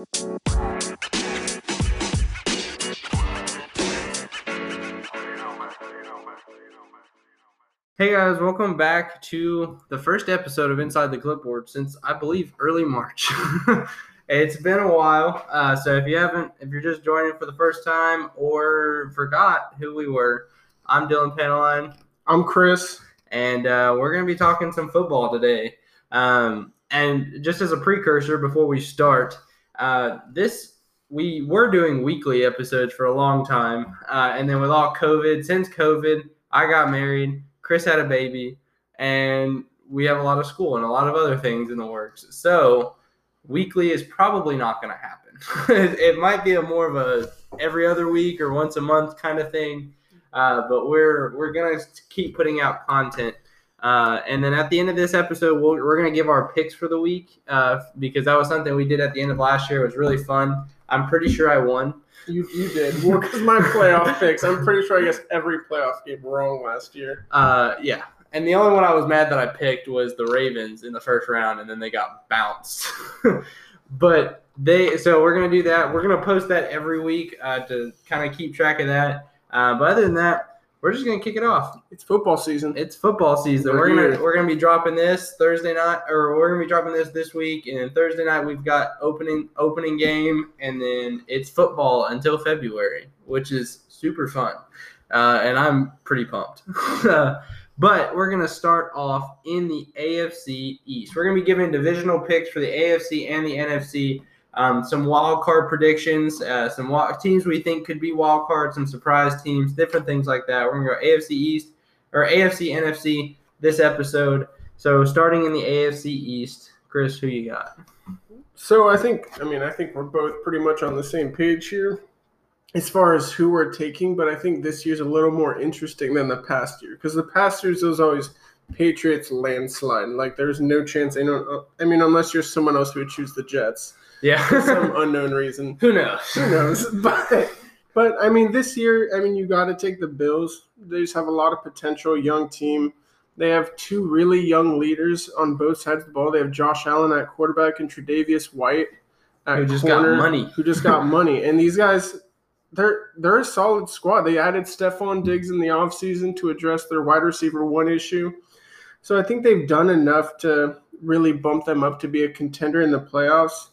Hey guys, welcome back to the first episode of Inside the Clipboard since I believe early March. it's been a while, uh, so if you haven't, if you're just joining for the first time or forgot who we were, I'm Dylan Paneline, I'm Chris. and uh, we're going to be talking some football today. Um, and just as a precursor before we start, uh, this we were doing weekly episodes for a long time, uh, and then with all COVID, since COVID, I got married. Chris had a baby, and we have a lot of school and a lot of other things in the works. So weekly is probably not going to happen. it, might be a more of a every other week or once a month kind of thing, uh, but we're we're going to keep putting out content. Uh, and then at the end of this episode, we'll, we're going to give our picks for the week uh, because that was something we did at the end of last year. It was really fun. I'm pretty sure I won. You you did. Well, because my playoff picks, I'm pretty sure I guess every playoff game wrong last year. Uh, yeah. And the only one I was mad that I picked was the Ravens in the first round, and then they got bounced. but they, so we're gonna do that. We're gonna post that every week uh, to kind of keep track of that. Uh, but other than that, we're just gonna kick it off. It's football season. It's football season. We're We're gonna we're gonna be dropping this Thursday night, or we're gonna be dropping this this week, and then Thursday night we've got opening opening game, and then it's football until February, which is super fun, uh, and I'm pretty pumped. but we're gonna start off in the AFC East. We're gonna be giving divisional picks for the AFC and the NFC. Um, some wild card predictions, uh, some wa- teams we think could be wild cards, some surprise teams, different things like that. We're gonna go AFC East or AFC NFC this episode. So starting in the AFC East, Chris, who you got? So I think, I mean, I think we're both pretty much on the same page here as far as who we're taking, but I think this year's a little more interesting than the past year because the past years was always Patriots landslide. Like there's no chance. I mean, unless you're someone else who would choose the Jets for Yeah, some unknown reason. who knows? Who knows? But but I mean, this year, I mean, you got to take the Bills. They just have a lot of potential, young team. They have two really young leaders on both sides of the ball. They have Josh Allen at quarterback and Tre'Davious White at Who just got money. Who just got money. And these guys, they're they're a solid squad. They added Stefon Diggs in the offseason to address their wide receiver one issue. So I think they've done enough to really bump them up to be a contender in the playoffs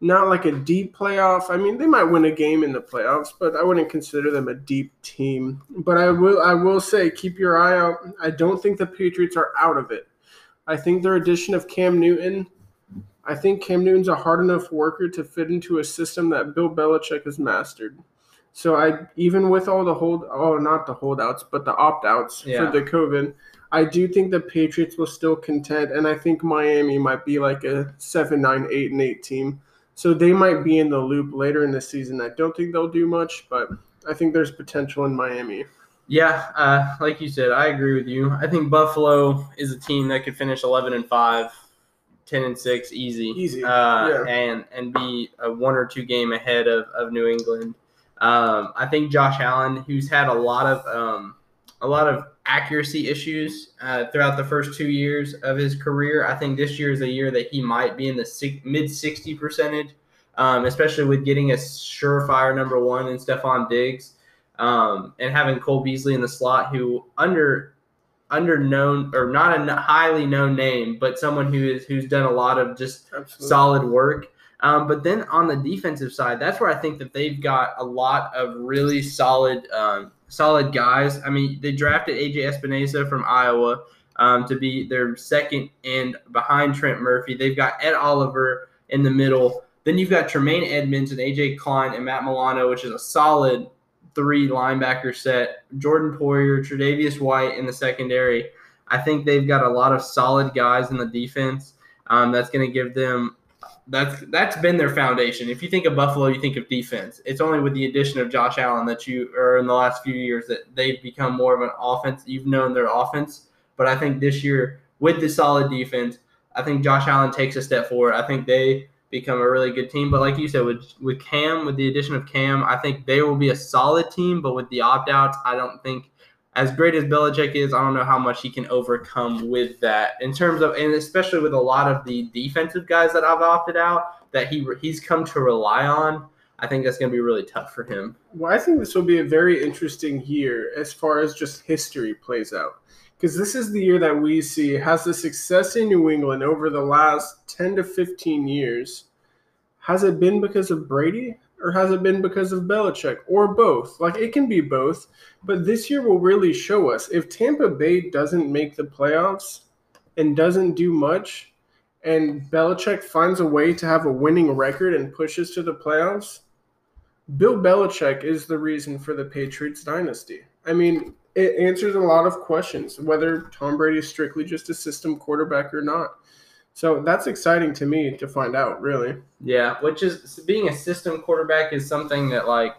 not like a deep playoff. I mean, they might win a game in the playoffs, but I wouldn't consider them a deep team. But I will I will say keep your eye out. I don't think the Patriots are out of it. I think their addition of Cam Newton, I think Cam Newton's a hard enough worker to fit into a system that Bill Belichick has mastered. So I even with all the hold oh not the holdouts, but the opt-outs Yeah. for the COVID, I do think the Patriots will still contend, and I think Miami might be like a seven, nine, eight, and eight team. So they might be in the loop later in the season. I don't think they'll do much, but I think there's potential in Miami. Yeah, uh, like you said, I agree with you. I think Buffalo is a team that could finish 11 and 5, 10 and 6 easy. Easy, Uh, yeah. and and be a one or two game ahead of, of New England. Um, I think Josh Allen, who's had a lot of um, a lot of accuracy issues uh, throughout the first two years of his career, I think this year is a year that he might be in the six, mid 60 percentage, um, especially with getting a surefire number one in Stefon Diggs um, and having Cole Beasley in the slot, who under under known or not a highly known name, but someone who is who's done a lot of just Absolutely. solid work. Um, but then on the defensive side, that's where I think that they've got a lot of really solid, um, solid guys. I mean, they drafted AJ Epenesa from Iowa um, to be their second end behind Trent Murphy. They've got Ed Oliver in the middle. Then you've got Tremaine Edmunds and AJ Klein and Matt Milano, which is a solid three linebacker set. Jordan Poyer, Tre'Davious White in the secondary. I think they've got a lot of solid guys in the defense. Um, that's going to give them that's that's been their foundation. If you think of Buffalo, you think of defense. It's only with the addition of Josh Allen that you, or in the last few years, that they've become more of an offense. You've known their offense, but I think this year with the solid defense, I think Josh Allen takes a step forward. I think they become a really good team. But like you said, with with Cam, with the addition of Cam, I think they will be a solid team. But with the opt outs, I don't think as great as Belichick is, I don't know how much he can overcome with that in terms of, and especially with a lot of the defensive guys that I've opted out. that he he's come to rely on, I think that's going to be really tough for him. Well, I think this will be a very interesting year as far as just history plays out. Because this is the year that we see has the success in New England over the last 10 to 15 years. Has it been because of Brady or has it been because of Belichick or both? Like it can be both, but this year will really show us if Tampa Bay doesn't make the playoffs and doesn't do much, and Belichick finds a way to have a winning record and pushes to the playoffs, Bill Belichick is the reason for the Patriots dynasty. I mean, it answers a lot of questions whether Tom Brady is strictly just a system quarterback or not. So that's exciting to me to find out, really. Yeah, which is being a system quarterback is something that like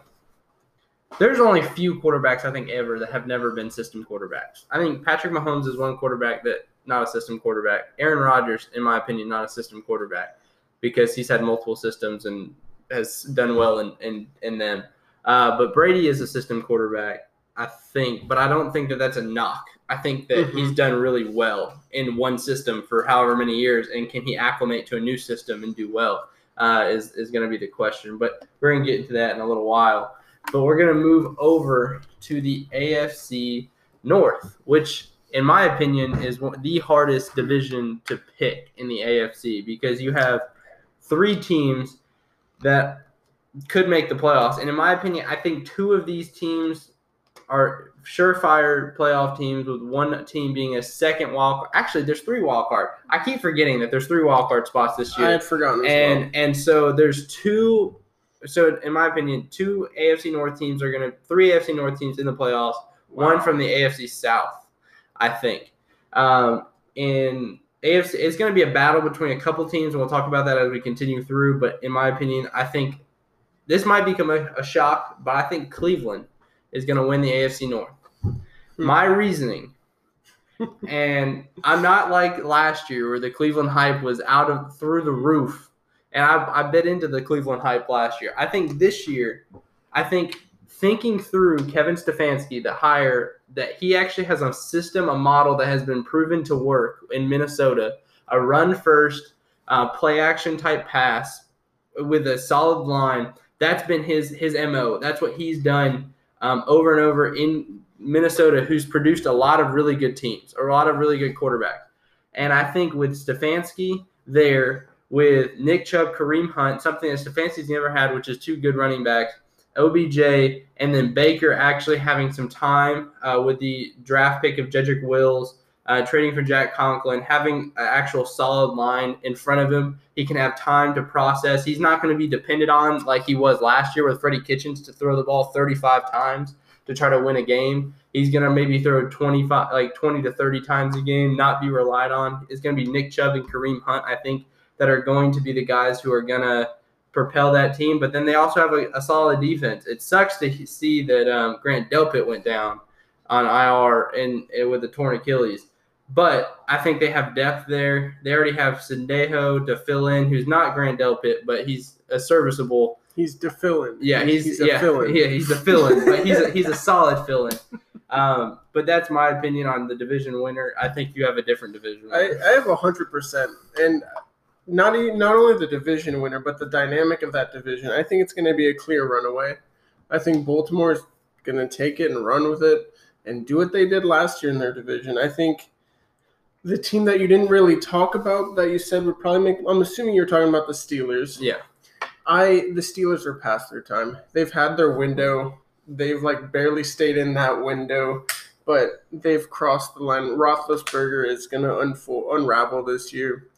there's only a few quarterbacks I think ever that have never been system quarterbacks. I think Patrick Mahomes is one quarterback that not a system quarterback. Aaron Rodgers, in my opinion, not a system quarterback because he's had multiple systems and has done well in in, in them. Uh, but Brady is a system quarterback, I think, but I don't think that that's a knock. I think that Mhm. he's done really well in one system for however many years, and can he acclimate to a new system and do well? Uh, is is going to be the question. But we're going to get into that in a little while. But we're going to move over to the AFC North, which, in my opinion, is one, the hardest division to pick in the AFC because you have three teams that could make the playoffs. And in my opinion, I think two of these teams are surefire playoff teams, with one team being a second wild. Actually, there's three wild card. I keep forgetting that there's three wild card spots this year. I had forgotten and well. and so there's two so in my opinion two afc north teams are going to three afc north teams in the playoffs one from the afc south i think um in afc it's going to be a battle between a couple teams and we'll talk about that as we continue through but in my opinion i think this might become a, a shock but i think cleveland is going to win the afc north my reasoning and I'm not like last year where the Cleveland hype was out of through the roof. And I, I bit into the Cleveland hype last year. I think this year, I think thinking through Kevin Stefanski, the hire, that he actually has a system, a model that has been proven to work in Minnesota, a run first, uh, play action type pass with a solid line. That's been his his mo. That's what he's done um, over and over in Minnesota, who's produced a lot of really good teams a lot of really good quarterbacks. And I think with Stefanski there, with Nick Chubb, Kareem Hunt, something that Stefanski's never had, which is two good running backs, OBJ, and then Baker actually having some time uh, with the draft pick of Jedrick Wills, uh, trading for Jack Conklin, having an actual solid line in front of him. He can have time to process. He's not going to be dependent on like he was last year with Freddie Kitchens to throw the ball 35 times to try to win a game. He's gonna maybe throw 25, like 20 to 30 times a game, not be relied on. It's gonna be Nick Chubb and Kareem Hunt, I think, that are going to be the guys who are gonna propel that team. But then they also have a, a solid defense. It sucks to see that um, Grant Delpit went down on IR and, and with a torn Achilles. But I think they have depth there. They already have Sendejo to fill in, who's not Grant Delpit, but he's a serviceable He's defilling. yeah, he's, a yeah, fill-in. yeah, he's a fill-in, but he's a, he's a solid fill-in. Um, but that's my opinion on the division winner. I think you have a different division. I. I have hundred percent, and not e- not only the division winner, but the dynamic of that division. I think it's going to be a clear runaway. I think Baltimore is going to take it and run with it and do what they did last year in their division. I think the team that you didn't really talk about that you said would probably make. I'm assuming you're talking about the Steelers. yeah, I the Steelers are past their time. They've had their window. They've like barely stayed in that window, but they've crossed the line. Roethlisberger is gonna unfold, unravel this year.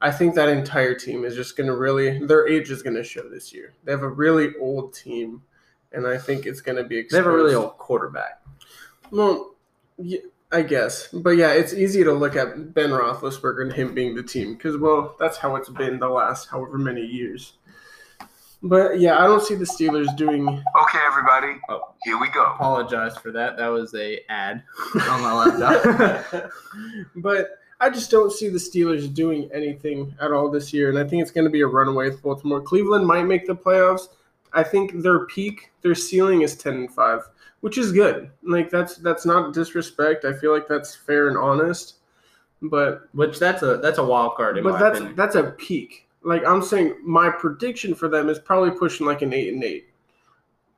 I think that entire team is just gonna really their age is gonna show this year. They have a really old team, and I think it's gonna be. they have a really old quarterback. Well, yeah, I guess, but yeah, it's easy to look at Ben Roethlisberger and him being the team because, well, that's how it's been the last however many years. But yeah, I don't see the Steelers doing. Okay, everybody, Oh, here we go. apologize for that. That was a ad on my laptop. but I just don't see the Steelers doing anything at all this year, and I think it's going to be a runaway with Baltimore. Cleveland might make the playoffs. I think their peak, their ceiling is ten and five, which is good. Like that's that's not disrespect. I feel like that's fair and honest. But Which that's a that's a wild card in but my that's opinion. that's a peak. Like I'm saying, my prediction for them is probably pushing like an eight and eight.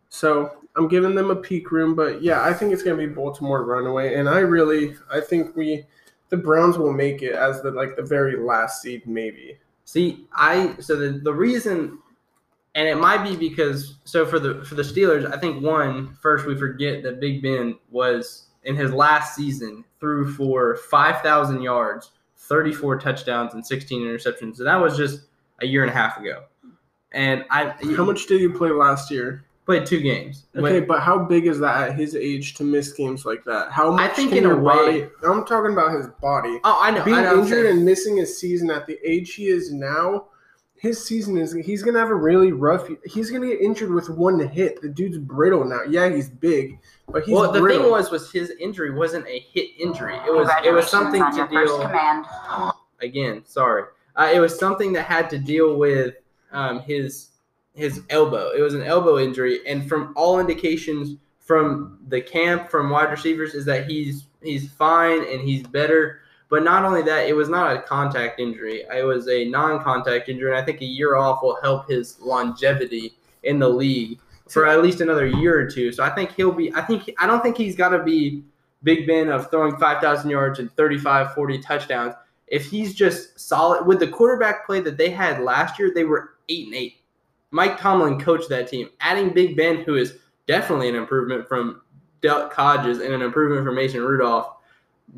So I'm giving them a peak room, but yeah, I think it's gonna be Baltimore runaway, and I really, I think we, the Browns will make it as the like the very last seed, maybe. See, I so the the reason, and it might be because so for the for the Steelers, I think one first we forget that Big Ben was in his last season threw for five thousand yards, thirty four touchdowns, and sixteen interceptions, and that was just a year and a half ago. And I How much did you play last year? played two games. Okay, but how big is that at his age to miss games like that? How much I think can in a your way- body? I'm talking about his body. oh, I know. Being I know what I'm injured saying. and missing a season at the age he is now, his season is he's gonna have a really rough. He's gonna get injured with one hit. The dude's brittle now. Yeah, he's big, but he's well, the brittle. thing was, was his injury wasn't a hit injury. It was, it was something to Congratulations on your deal. first command. again, sorry. Uh, it was something that had to deal with um, his his elbow. It was an elbow injury, and from all indications from the camp, from wide receivers, is that he's he's fine and he's better. But not only that, it was not a contact injury. It was a non-contact injury, and I think a year off will help his longevity in the league for at least another year or two. So I think he'll be. I think I don't think he's got to be Big Ben of throwing 5,000 yards and 35, 40 touchdowns if he's just solid with the quarterback play that they had last year, they were eight and eight. Mike Tomlin coached that team. Adding Big Ben, who is definitely an improvement from Del Hodges and an improvement from Mason Rudolph.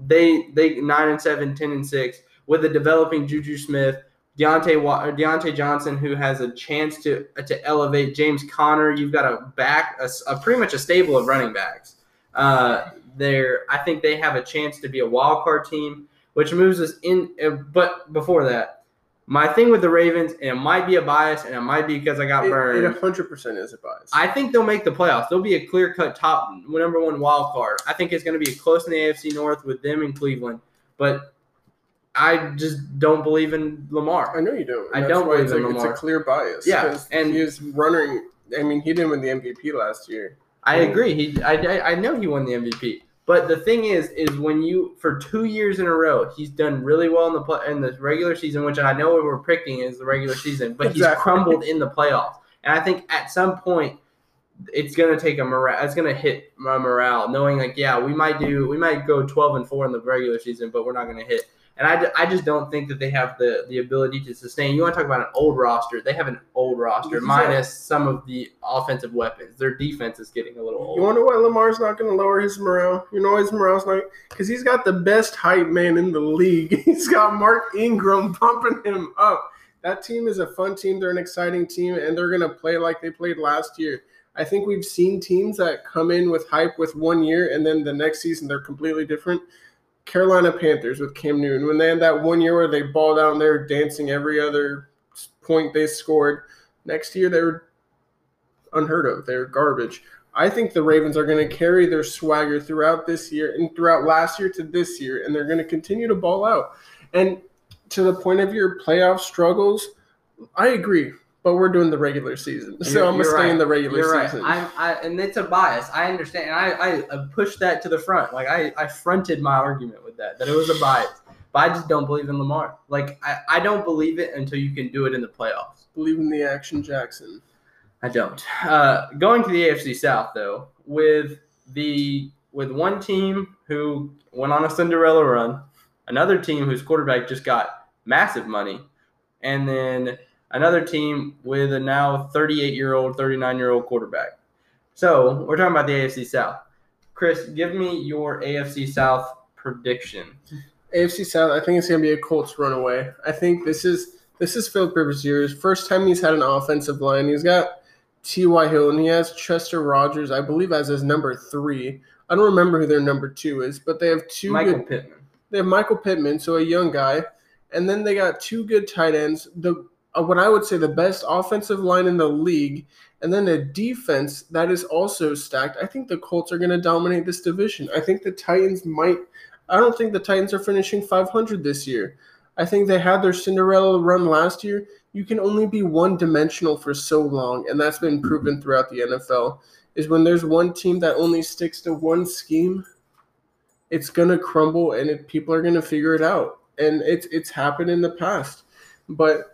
They they nine and seven, 10 and six with a developing Juju Smith, Diontae Diontae Johnson, who has a chance to to elevate James Conner. You've got a back a, a pretty much a stable of running backs. Uh, there, I think they have a chance to be a wild card team which moves us in. uh, But before that, my thing with the Ravens, and it might be a bias, and it might be because I got It- burned. It hundred percent is a bias. I think they'll make the playoffs. They'll be a clear cut top number one wild card. I think it's going to be close in the AFC North with them in Cleveland, but I just don't believe in Lamar. I know you don't. I don't believe in like, it's a clear bias. Yeah. and- he is running. I mean, he didn't win the MVP last year. I agree. He, I- I know he won the MVP. But the thing is, is when you for two years in a row, he's done really well in the play, in the regular season, which I know we're picking is the regular season, but he's Exactly. crumbled in the playoffs. And I think at some point, it's gonna take a morale. It's gonna hit my morale, knowing like, yeah, we might do, we might go twelve and four in the regular season, but we're not gonna hit. And I, I just don't think that they have the the ability to sustain. You want to talk about an old roster? They have an old roster, minus some of the offensive weapons. Their defense is getting a little old. You to why Lamar's not going to lower his morale? You know why his morale's not? Because he's got the best hype man in the league. He's got Mark Ingram pumping him up. That team is a fun team. They're an exciting team, and they're going to play like they played last year. I think we've seen teams that come in with hype with one year, and then the next season they're completely different. Carolina Panthers with Cam Newton, when they had that one year where they balled out and they were dancing every other point they scored. Next year they were unheard of. They're garbage. I think the Ravens are going to carry their swagger throughout this year and throughout last year to this year, and they're going to continue to ball out. And to the point of your playoff struggles, I agree, but we're doing the regular season, so You're- I'm gonna stay in the regular You're season. right. I, I, and it's a bias. I understand. And I, I, I pushed that to the front. Like I, I fronted my argument with that, that it was a bias. But I just don't believe in Lamar. Like I, I don't believe it until you can do it in the playoffs. Believe in the action, Jackson. I don't. Uh, going to the AFC South though, with the with one team who went on a Cinderella run, another team whose quarterback just got massive money, and then another team with a now 38 year old, 39 year old quarterback. So we're talking about the AFC South. Chris, give me your AFC South prediction. AFC South, I think it's gonna be a Colts runaway. I think this is this is Philip Rivers' years. First time he's had an offensive line. He's got T.Y. Hill and he has Chester Rogers, I believe, as his number three. I don't remember who their number two is, but they have two Michael good Pittman. They have Michael Pittman, so a young guy, and then they got two good tight ends. The Uh, what I would say the best offensive line in the league, and then a defense that is also stacked. I think the Colts are going to dominate this division. I think the Titans might. I don't think the Titans are finishing 500 this year. I think they had their Cinderella run last year. You can only be one dimensional for so long, and that's been proven throughout the NFL. Is when there's one team that only sticks to one scheme, it's gonna crumble and it, people are gonna figure it out and it's it's happened in the past but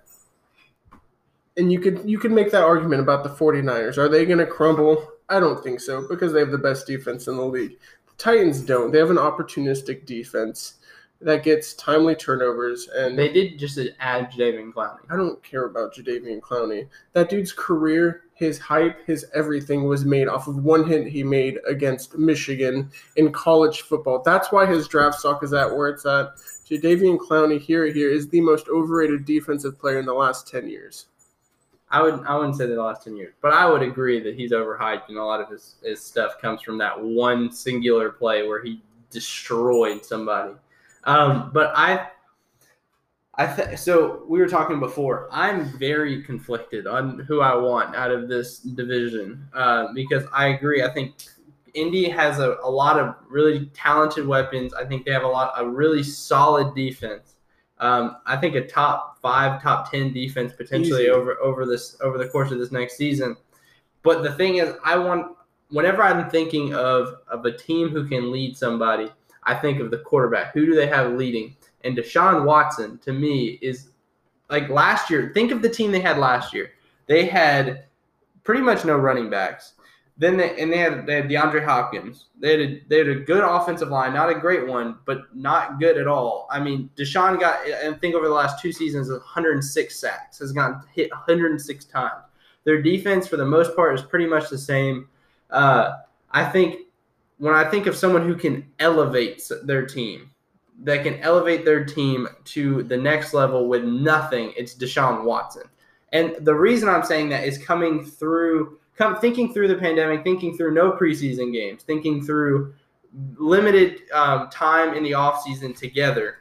and you could you could make that argument about the 49ers. Are they going to crumble? I don't think so because they have the best defense in the league. The Titans don't. They have an opportunistic defense that gets timely turnovers and They did just add Jadeveon Clowney. I don't care about Jadeveon Clowney. That dude's career, his hype, his everything was made off of one hit he made against Michigan in college football. That's why his draft stock is at where it's at. Jadeveon Clowney here here is the most overrated defensive player in the last ten years. I would I wouldn't say the last ten years, but I would agree that he's overhyped, and a lot of his, his stuff comes from that one singular play where he destroyed somebody. Um, but I, I th- so we were talking before. I'm very conflicted on who I want out of this division uh, because I agree. I think Indy has a, a lot of really talented weapons. I think they have a lot a really solid defense. Um, I think a top five, top ten defense potentially Easy. over over this over the course of this next season. But the thing is, I want whenever I'm thinking of of a team who can lead somebody, I think of the quarterback. Who do they have leading? And Deshaun Watson to me is like last year. Think of the team they had last year. They had pretty much no running backs. Then they and they had they had DeAndre Hopkins. They had a, they had a good offensive line, not a great one, but not good at all. I mean, Deshaun got and think over the last two seasons, 106 sacks has gotten hit 106 times. Their defense, for the most part, is pretty much the same. Uh, I think when I think of someone who can elevate their team, that can elevate their team to the next level with nothing, it's Deshaun Watson. And the reason I'm saying that is coming through, come thinking through the pandemic, thinking through no preseason games, thinking through limited um, time in the offseason together.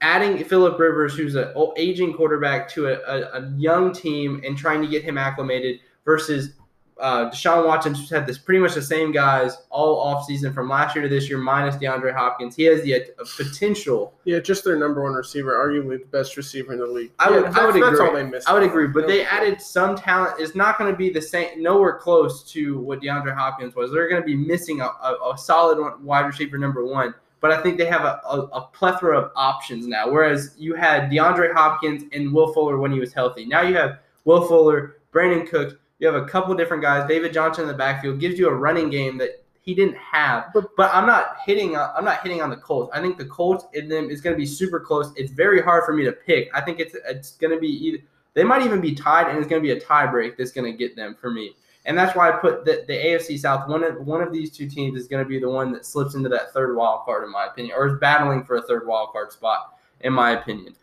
Adding Philip Rivers, who's an aging quarterback, to a, a, a young team and trying to get him acclimated versus uh, Deshaun Watson, who's had this pretty much the same guys all offseason from last year to this year, minus DeAndre Hopkins. He has the uh, potential. Yeah, just their number one receiver, arguably the best receiver in the league. I would, Yeah, I would agree. That's all they missed. I would agree, but they added some talent. It's not going to be the same, nowhere close to what DeAndre Hopkins was. They're going to be missing a, a, a solid one, wide receiver number one. But I think they have a, a, a plethora of options now. Whereas you had DeAndre Hopkins and Will Fuller when he was healthy. Now you have Will Fuller, Brandin Cooks. You have a couple different guys. David Johnson in the backfield gives you a running game that he didn't have. But- But I'm not hitting. On, I'm not hitting on the Colts. I think the Colts in them is going to be super close. It's very hard for me to pick. I think it's it's going to be either they might even be tied, and it's going to be a tie break that's going to get them for me. And that's why I put the, the AFC South. One of one of these two teams is going to be the one that slips into that third wild card, in my opinion, or is battling for a third wild card spot, in my opinion.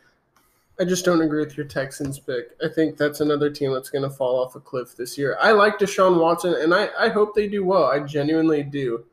I just don't agree with your Texans pick. I think that's another team that's going to fall off a cliff this year. I like Deshaun Watson, and I, I hope they do well. I genuinely do.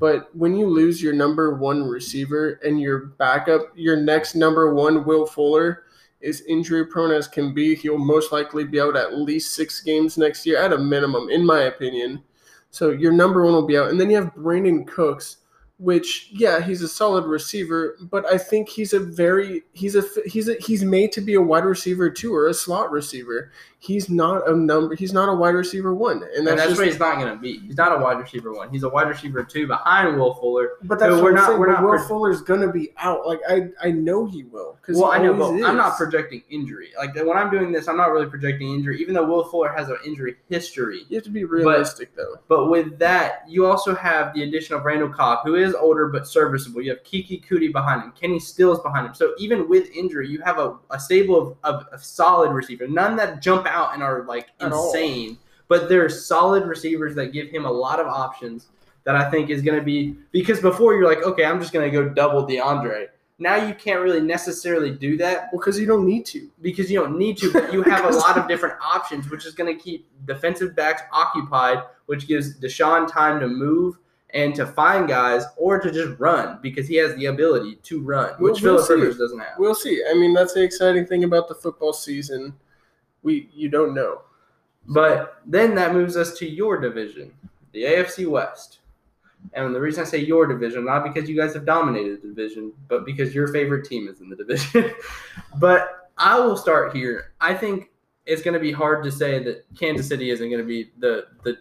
But when you lose your number one receiver and your backup, your next number one, Will Fuller, is injury prone as can be, he'll most likely be out at least six games next year at a minimum, in my opinion. So your number one will be out. And then you have Brandin Cooks, which yeah he's a solid receiver but i think he's a very he's a he's a he's made to be a wide receiver too or a slot receiver he's not a number he's not a wide receiver one and And that's, that's, just what he's not going to be. He's not a wide receiver one. He's a wide receiver two behind Will Fuller. but that's we're not- saying, we're but not will pro- fuller's gonna be out like i i know he will because Well, I know, but I'm not projecting injury. Like when I'm doing this, I'm not really projecting injury, even though Will Fuller has an injury history. you have to be realistic though But with that, you also have the addition of Randall Cobb, who is older but serviceable. You have Keke Coutee behind him, Kenny Stills behind him. So even with injury, you have a, a stable of, of, of solid receivers. None that jump out and are like At all. insane, but they're solid receivers that give him a lot of options. That I think is going to be because before you're like, okay, I'm just going to go double DeAndre. Now you can't really necessarily do that well because you don't need to because you don't need to, but you have a lot of different options, which is going to keep defensive backs occupied, which gives Deshaun time to move and to find guys or to just run because he has the ability to run, which we'll Philip. Rivers doesn't have. we'll see i mean that's the exciting thing about the football season we you don't know But then that moves us to your division, the AFC West. And the reason I say your division, not because you guys have dominated the division, but because your favorite team is in the division. but I will start here. I think it's going to be hard to say that Kansas City isn't going to be the the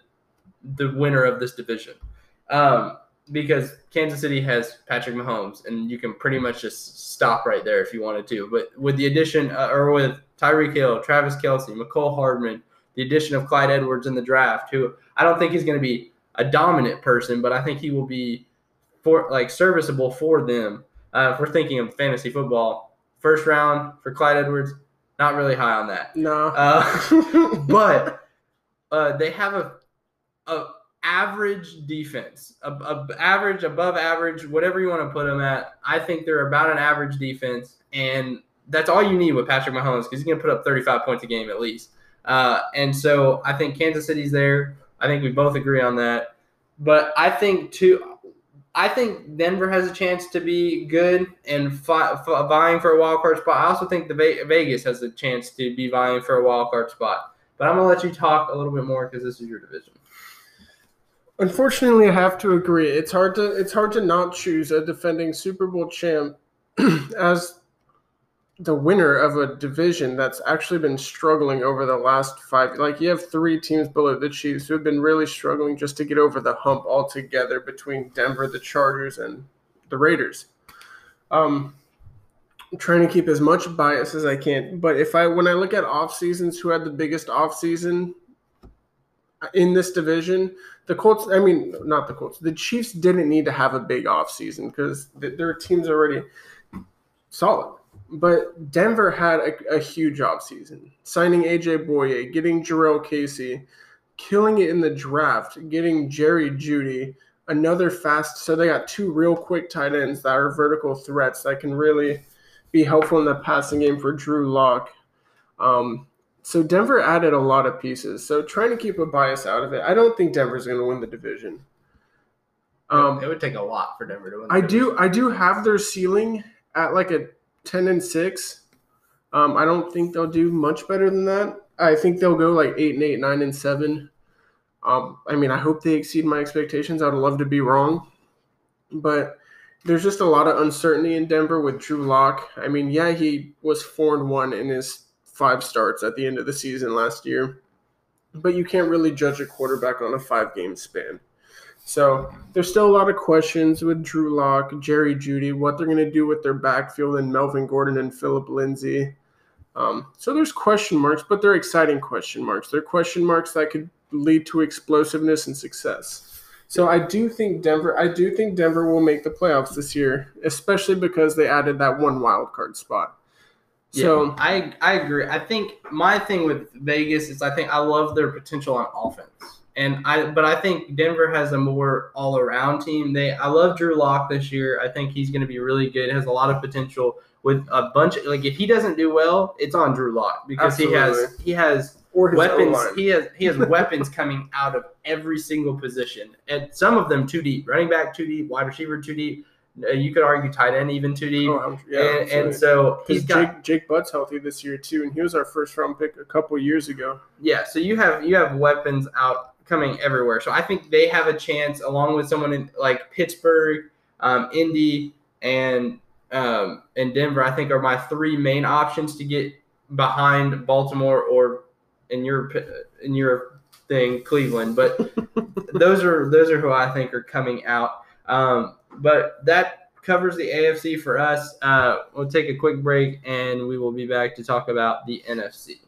the winner of this division, um, because Kansas City has Patrick Mahomes, and you can pretty much just stop right there if you wanted to. But with the addition, uh, or with Tyreek Hill, Travis Kelce, Mecole Hardman, the addition of Clyde Edwards in the draft, who I don't think he's going to be a dominant person, but I think he will be for like serviceable for them. Uh, if we're thinking of fantasy football, first round for Clyde Edwards, not really high on that. No. Uh, but uh, they have a, a average defense, a, a average, above average, whatever you want to put them at. I think they're about an average defense, and that's all you need with Patrick Mahomes because he's going to put up 35 points a game at least. Uh, and so I think Kansas City's there. I think we both agree on that. But I think too. I think Denver has a chance to be good and fi- vying for a wild card spot. I also think the Ve- Vegas has a chance to be vying for a wild card spot. But I'm gonna let you talk a little bit more because this is your division. Unfortunately, I have to agree. It's hard to it's hard to not choose a defending Super Bowl champ as the winner of a division that's actually been struggling over the last five. Like you have three teams below the Chiefs who have been really struggling just to get over the hump altogether between Denver, the Chargers, and the Raiders. Um, I'm trying to keep as much bias as I can, but if I when I look at off seasons, who had the biggest off season in this division? The Colts. I mean, not the Colts. The Chiefs didn't need to have a big off season because their team's already solid but Denver had a, a huge offseason, signing AJ Bouye, getting Jurrell Casey, killing it in the draft, getting Jerry Jeudy, another fast. So they got two real quick tight ends that are vertical threats that can really be helpful in the passing game for Drew Lock. Um, so Denver added a lot of pieces. So trying to keep a bias out of it, I don't think Denver's going to win the division. Um, it would take a lot for Denver to win. I do. I do have their ceiling at like a 10 and 6. Um, I don't think they'll do much better than that. I think they'll go like 8 and 8, 9 and 7. Um, I mean, I hope they exceed my expectations. I would love to be wrong. But there's just a lot of uncertainty in Denver with Drew Lock. I mean, yeah, he was 4 and 1 in his five starts at the end of the season last year. But you can't really judge a quarterback on a five game span. So there's still a lot of questions with Drew Lock, Jerry Jeudy, what they're going to do with their backfield and Melvin Gordon and Phillip Lindsay. Um, so there's question marks, but they're exciting question marks. They're question marks that could lead to explosiveness and success. So I do think Denver. I do think Denver will make the playoffs this year, especially because they added that one wild card spot. So yeah, I I agree. I think my thing with Vegas is I think I love their potential on offense. And I, but I think Denver has a more all-around team. They, I love Drew Lock this year. I think he's going to be really good. Has a lot of potential with a bunch. Of, like if he doesn't do well, it's on Drew Lock because Absolutely. he has he has weapons. He has he has weapons coming out of every single position, and some of them too deep. Running back too deep, wide receiver too deep. Uh, you could argue tight end even too deep. Oh, yeah, and, and, so he's got Jake, Jake Butt's healthy this year too, and he was our first round pick a couple years ago. Yeah, so you have you have weapons out coming everywhere. So I think they have a chance, along with someone in, like Pittsburgh, um, Indy, and um, and Denver. I think are my three main options to get behind Baltimore or in your in your thing Cleveland. But those are those are who I think are coming out. Um, but that covers the AFC for us. Uh, we'll take a quick break and we will be back to talk about the NFC.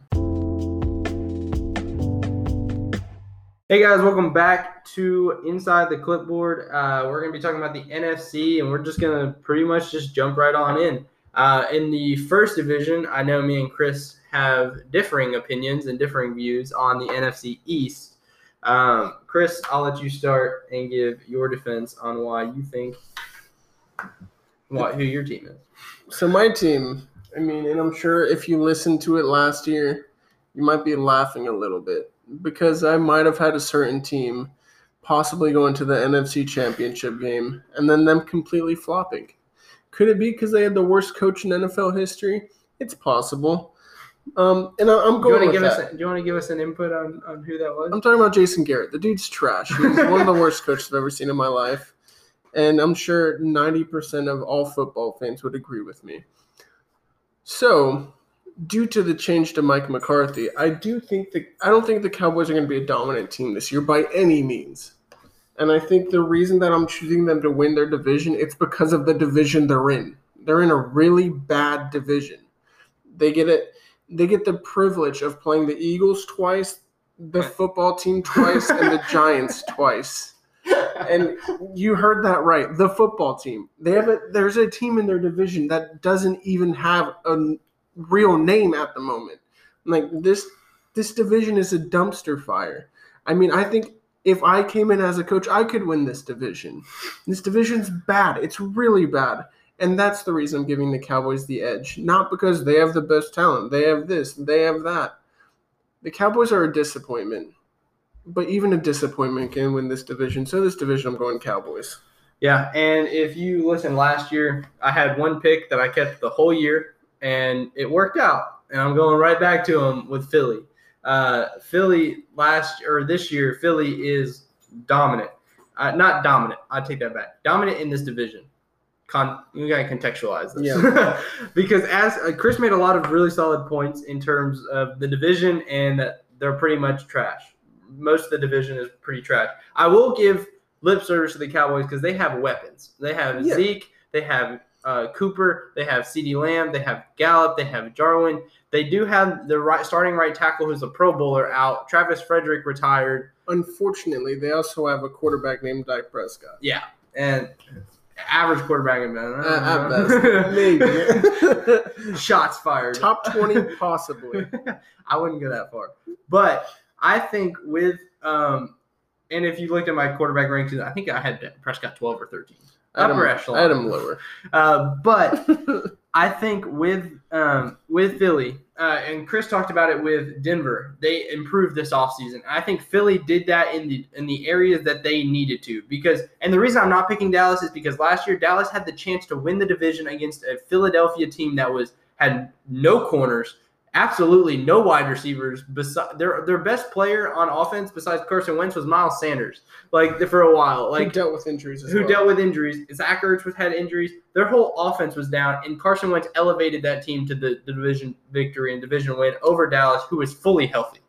Hey guys, welcome back to Inside the Clipboard. Uh, we're going to be talking about the NFC, and we're just going to pretty much just jump right on in. Uh, in the first division, I know me and Chris have differing opinions and differing views on the NFC East. Um, Chris, I'll let you start and give your defense on why you think what who your team is. So my team, I mean, and I'm sure if you listened to it last year, you might be laughing a little bit because I might have had a certain team possibly going to the NFC championship game and then them completely flopping. Could it be because they had the worst coach in NFL history? It's possible. Um, and I, am going. Do you, give that. us a, do you want to give us an input on, on who that was? I'm talking about Jason Garrett. The dude's trash. He's one of the worst coaches I've ever seen in my life. And I'm sure 90% of all football fans would agree with me. So due to the change to Mike McCarthy, I do think that I don't think the Cowboys are going to be a dominant team this year by any means. And I think the reason that I'm choosing them to win their division, it's because of the division they're in. They're in a really bad division. They get it. they get the privilege of playing the Eagles twice, the football team twice, and the Giants twice. And you heard that right. The football team. They have a there's a team in their division that doesn't even have a real name at the moment. Like this this division is a dumpster fire. I mean, I think if I came in as a coach, I could win this division. This division's bad. It's really bad. And that's the reason I'm giving the Cowboys the edge. Not because they have the best talent. They have this, they have that. The Cowboys are a disappointment. But even a disappointment can win this division. So this division I'm going Cowboys. Yeah, and if you listen last year, I had one pick that I kept the whole year, and it worked out. And I'm going right back to them with Philly. Uh, Philly last or this year, Philly is dominant. Uh, not dominant. I take that back. Dominant in this division. Con, you gotta contextualize this Yeah. because as uh, Chris made a lot of really solid points in terms of the division and that they're pretty much trash. Most of the division is pretty trash. I will give lip service to the Cowboys because they have weapons. They have Yeah. Zeke. They have uh, Cooper. They have CeeDee Lamb. They have Gallup. They have Jarwin. They do have the right starting right tackle who's a Pro Bowler out. Travis Frederick retired. Unfortunately, they also have a quarterback named Dak Prescott. Yeah, and average quarterback in Uh, at best, maybe. Shots fired. Top 20, possibly. I wouldn't go that far, but I think with um, and if you looked at my quarterback rankings, I think I had Prescott twelve or thirteen. Had, Upper echelon. I had him lower. Uh, but I think with um, with Philly, uh, and Chris talked about it with Denver, they improved this offseason. I think Philly did that in the in the areas that they needed to because and the reason I'm not picking Dallas is because last year Dallas had the chance to win the division against a Philadelphia team that was had no corners, absolutely no wide receivers. Besides their their best player on offense besides Carson Wentz was Miles Sanders. Like for a while, Like like dealt with injuries as who well. dealt with injuries. Zach Ertz was had injuries. Their whole offense was down, and Carson Wentz elevated that team to the, the division victory and division win over Dallas, who was fully healthy.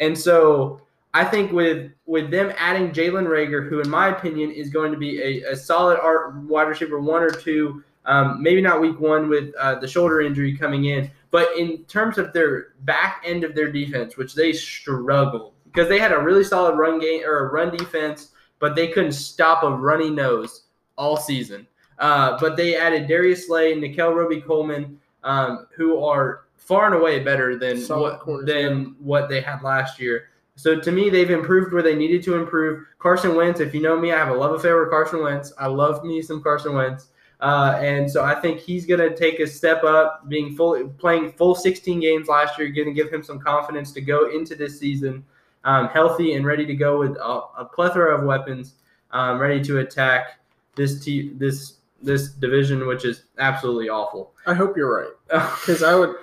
And so I think with with them adding Jalen Reagor, who in my opinion is going to be a, a solid art wide receiver one or two, um, maybe not week one with uh, the shoulder injury coming in, but in terms of their back end of their defense, which they struggled because they had a really solid run game or a run defense, but they couldn't stop a runny nose all season. Uh, but they added Darius Slay, Nickell Robey-Coleman, um, who are far and away better than Solid what corners, than what they had last year. So to me, they've improved where they needed to improve. Carson Wentz, if you know me, I have a love affair with Carson Wentz. I love me some Carson Wentz. Uh, and so I think he's going to take a step up, being full, playing full 16 games last year, going to give him some confidence to go into this season um, healthy and ready to go with a, a plethora of weapons, um, ready to attack this te- this this division, which is absolutely awful. I hope you're right. Because I would.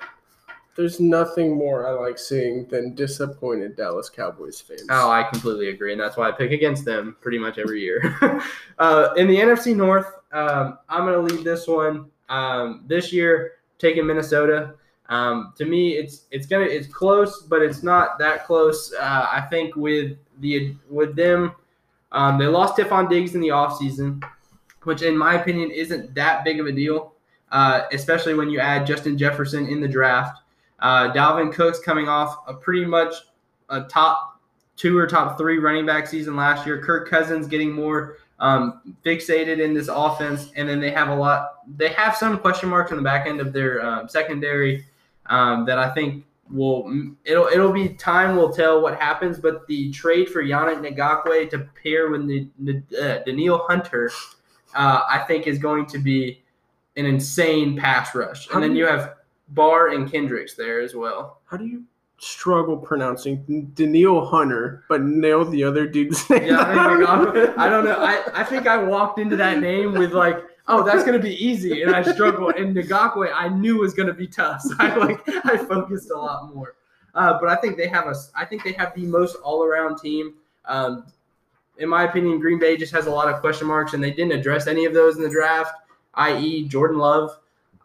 There's nothing more I like seeing than disappointed Dallas Cowboys fans. Oh, I completely agree, and that's why I pick against them pretty much every year. uh, in the NFC North, um, I'm going to leave this one um, this year taking Minnesota. Um, to me, it's it's gonna it's close, but it's not that close. Uh, I think with the with them, um, they lost Stefon Diggs in the offseason, which in my opinion isn't that big of a deal, uh, especially when you add Justin Jefferson in the draft. Uh, Dalvin Cook's coming off a pretty much a top two or top three running back season last year. Kirk Cousins getting more um, fixated in this offense, and then they have a lot. They have some question marks on the back end of their um, secondary um, that I think will it'll it'll be time will tell what happens. But the trade for Yannick Ngakoue to pair with the, uh, Danielle Hunter, uh, I think is going to be an insane pass rush, and then you have Barr and Kendricks there as well. How do you struggle pronouncing Danielle Hunter, but nail the other dude's name? Yeah, I, I don't know. I, I think I walked into that name with like, oh, that's gonna be easy, and I struggled. And Ngakoue, I knew was gonna be tough. So I like I focused a lot more. Uh, but I think they have a. I think they have the most all-around team. Um, in my opinion, Green Bay just has a lot of question marks, and they didn't address any of those in the draft. I.e., Jordan Love.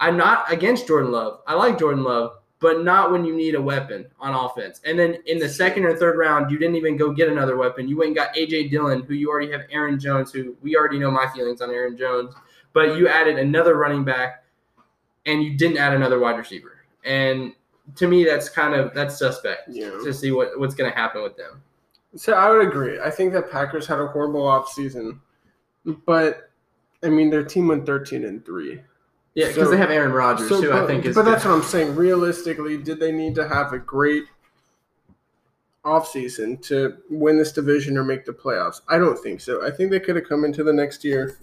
I'm not against Jordan Love. I like Jordan Love, but not when you need a weapon on offense. And then in the second or third round, you didn't even go get another weapon. You went and got AJ Dillon, who you already have Aaron Jones, who we already know my feelings on Aaron Jones, but you added another running back and you didn't add another wide receiver. And to me, that's kind of that's suspect Yeah. to see what what's going to happen with them. So I would agree. I think that Packers had a horrible offseason, but I mean their team went thirteen and three. Yeah, because So- they have Aaron Rodgers, So, who but, I think is. but that's what I'm saying. Realistically, did they need to have a great offseason to win this division or make the playoffs? I don't think so. I think they could have come into the next year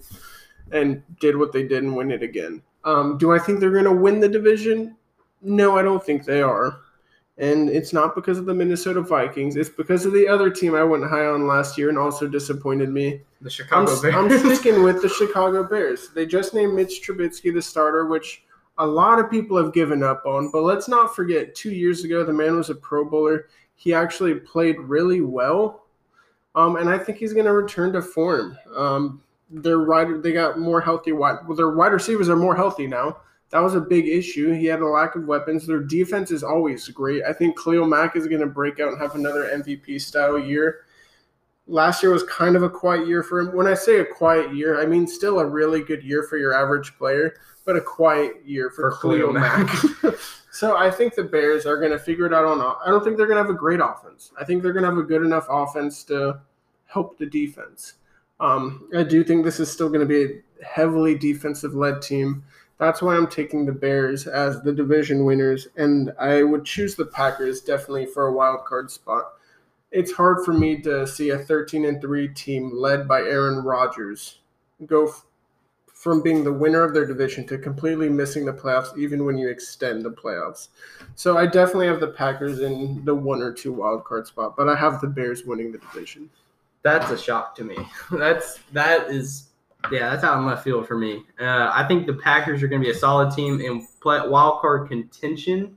and did what they did and win it again. Um, do I think they're going to win the division? No, I don't think they are. And it's not because of the Minnesota Vikings. It's because of the other team I went high on last year and also disappointed me. the I'm, Chicago I'm sticking with the Chicago Bears. They just named Mitch Trubisky the starter, which a lot of people have given up on. But let's not forget, two years ago, the man was a Pro Bowler. He actually played really well, um, and I think he's going to return to form. Um, their wide, they got more healthy wide. Well, their wide receivers are more healthy now. That was a big issue. He had a lack of weapons. Their defense is always great. I think Khalil Mack is going to break out and have another MVP style year last year was kind of a quiet year for him. When I say a quiet year, I mean still a really good year for your average player, but a quiet year for, For Khalil Khalil Mack. so I think the Bears are going to figure it out on. I don't think they're going to have a great offense. I think they're going to have a good enough offense to help the defense. Um, I do think this is still going to be a heavily defensive led team. That's why I'm taking the Bears as the division winners, and I would choose the Packers definitely for a wild card spot it's hard for me to see a 13 and 3 team led by Aaron Rodgers go f- from being the winner of their division to completely missing the playoffs even when you extend the playoffs. So I definitely have the Packers in the one or two wild card spot, but I have the Bears winning the division. That's a shock to me. That's that is yeah, that's out in left field for me. Uh, I think the Packers are going to be a solid team in play, wild card contention,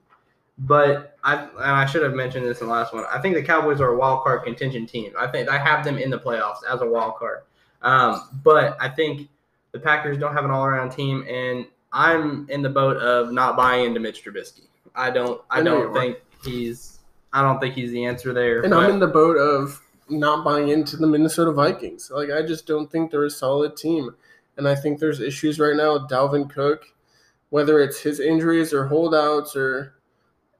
but I and I should have mentioned this in the last one. I think the Cowboys are a wild card contention team. I think I have them in the playoffs as a wild card, um, but I think the Packers don't have an all around team, and I'm in the boat of not buying into Mitch Trubisky. I don't. I, I don't think he's. I don't think he's the answer there. And but- I'm in the boat of not buying into the Minnesota Vikings. Like I just don't think they're a solid team. And I think there's issues right now with Dalvin Cook, whether it's his injuries or holdouts or